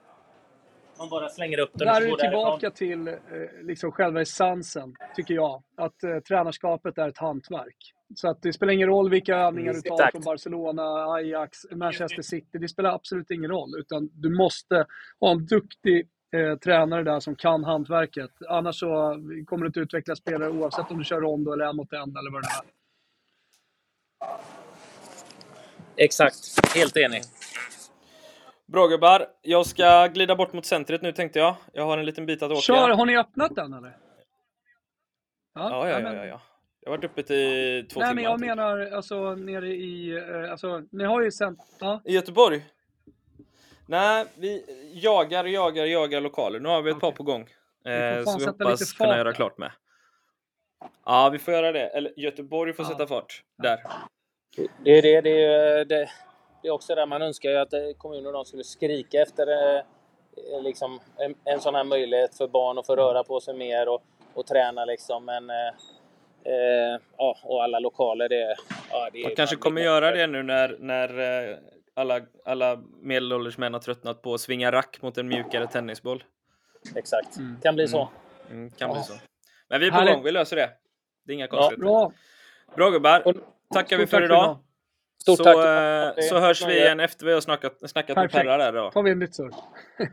man bara slänger upp den Där och är vi går därifrån. tillbaka till eh, liksom själva essensen, tycker jag. Att eh, tränarskapet är ett hantverk. Så att det spelar ingen roll vilka övningar du tar Exakt. från Barcelona, Ajax, Manchester City. Det spelar absolut ingen roll. Utan du måste ha en duktig eh, tränare där som kan hantverket. Annars så kommer du inte utveckla spelare oavsett om du kör rondo eller en mot en eller vad det är. Exakt. Helt enig. Bra gubbar, jag ska glida bort mot centret nu tänkte jag. Jag har en liten bit att åka. Kör! Har ni öppnat den eller? Ja, ja, men- ja, ja, ja. Jag har varit uppe till två Nej, timmar. men jag typ. menar alltså nere i... eh, Alltså, ni har ju sänt... Ja. I Göteborg? Nej, vi jagar, jagar, jagar lokaler. Nu har vi ett par på gång. Eh, så vi hoppas kunna göra klart med. Ja, vi får göra det. Eller Göteborg får Ja. sätta fart. Där. Det är, det, det, är, det, det är också där man önskar ju att eh, kommuner och de skulle skrika efter eh, eh, liksom, en, en sån här möjlighet för barn att få röra på sig mer och, och träna. Liksom. Men, eh, ja, och alla lokaler, det, Ja, det är De kanske kommer göra det nu när, när eh, alla, alla medelålders män har tröttnat på att svinga rack mot en mjukare tennisboll. Exakt. Mm. Kan bli så. Mm, kan Ja. bli så. Men vi är på Härligt. gång, vi löser det. Det är inga konstigheter. Bra. Bra gubbar, Och- tackar vi för idag. Stort så, tack. eh, så hörs vi igen efter vi har snackat, snackat med. Perra där då. tar vi en nytt surr.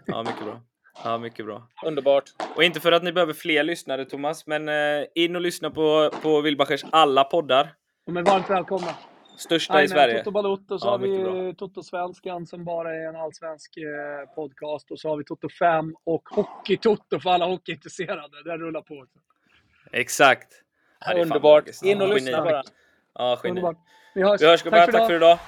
Ja, mycket bra. Ja, mycket bra. Underbart. Och inte för att ni behöver fler lyssnare Thomas, men eh, in och lyssna på, på Wilbachers alla poddar. De är varmt välkomna. Största i Jajamän, Sverige. Toto Balotto, så Ja, har vi Toto-svenskan som bara är en allsvensk eh, podcast. Och så har vi Toto 5 och Hockey-Toto för alla hockeyintresserade. Den rullar på. Exakt. Ja, det Underbart. In och lyssna bara. Ja, geni. Underbart. Vi hörs. Vi hörs gubbar, tack för idag.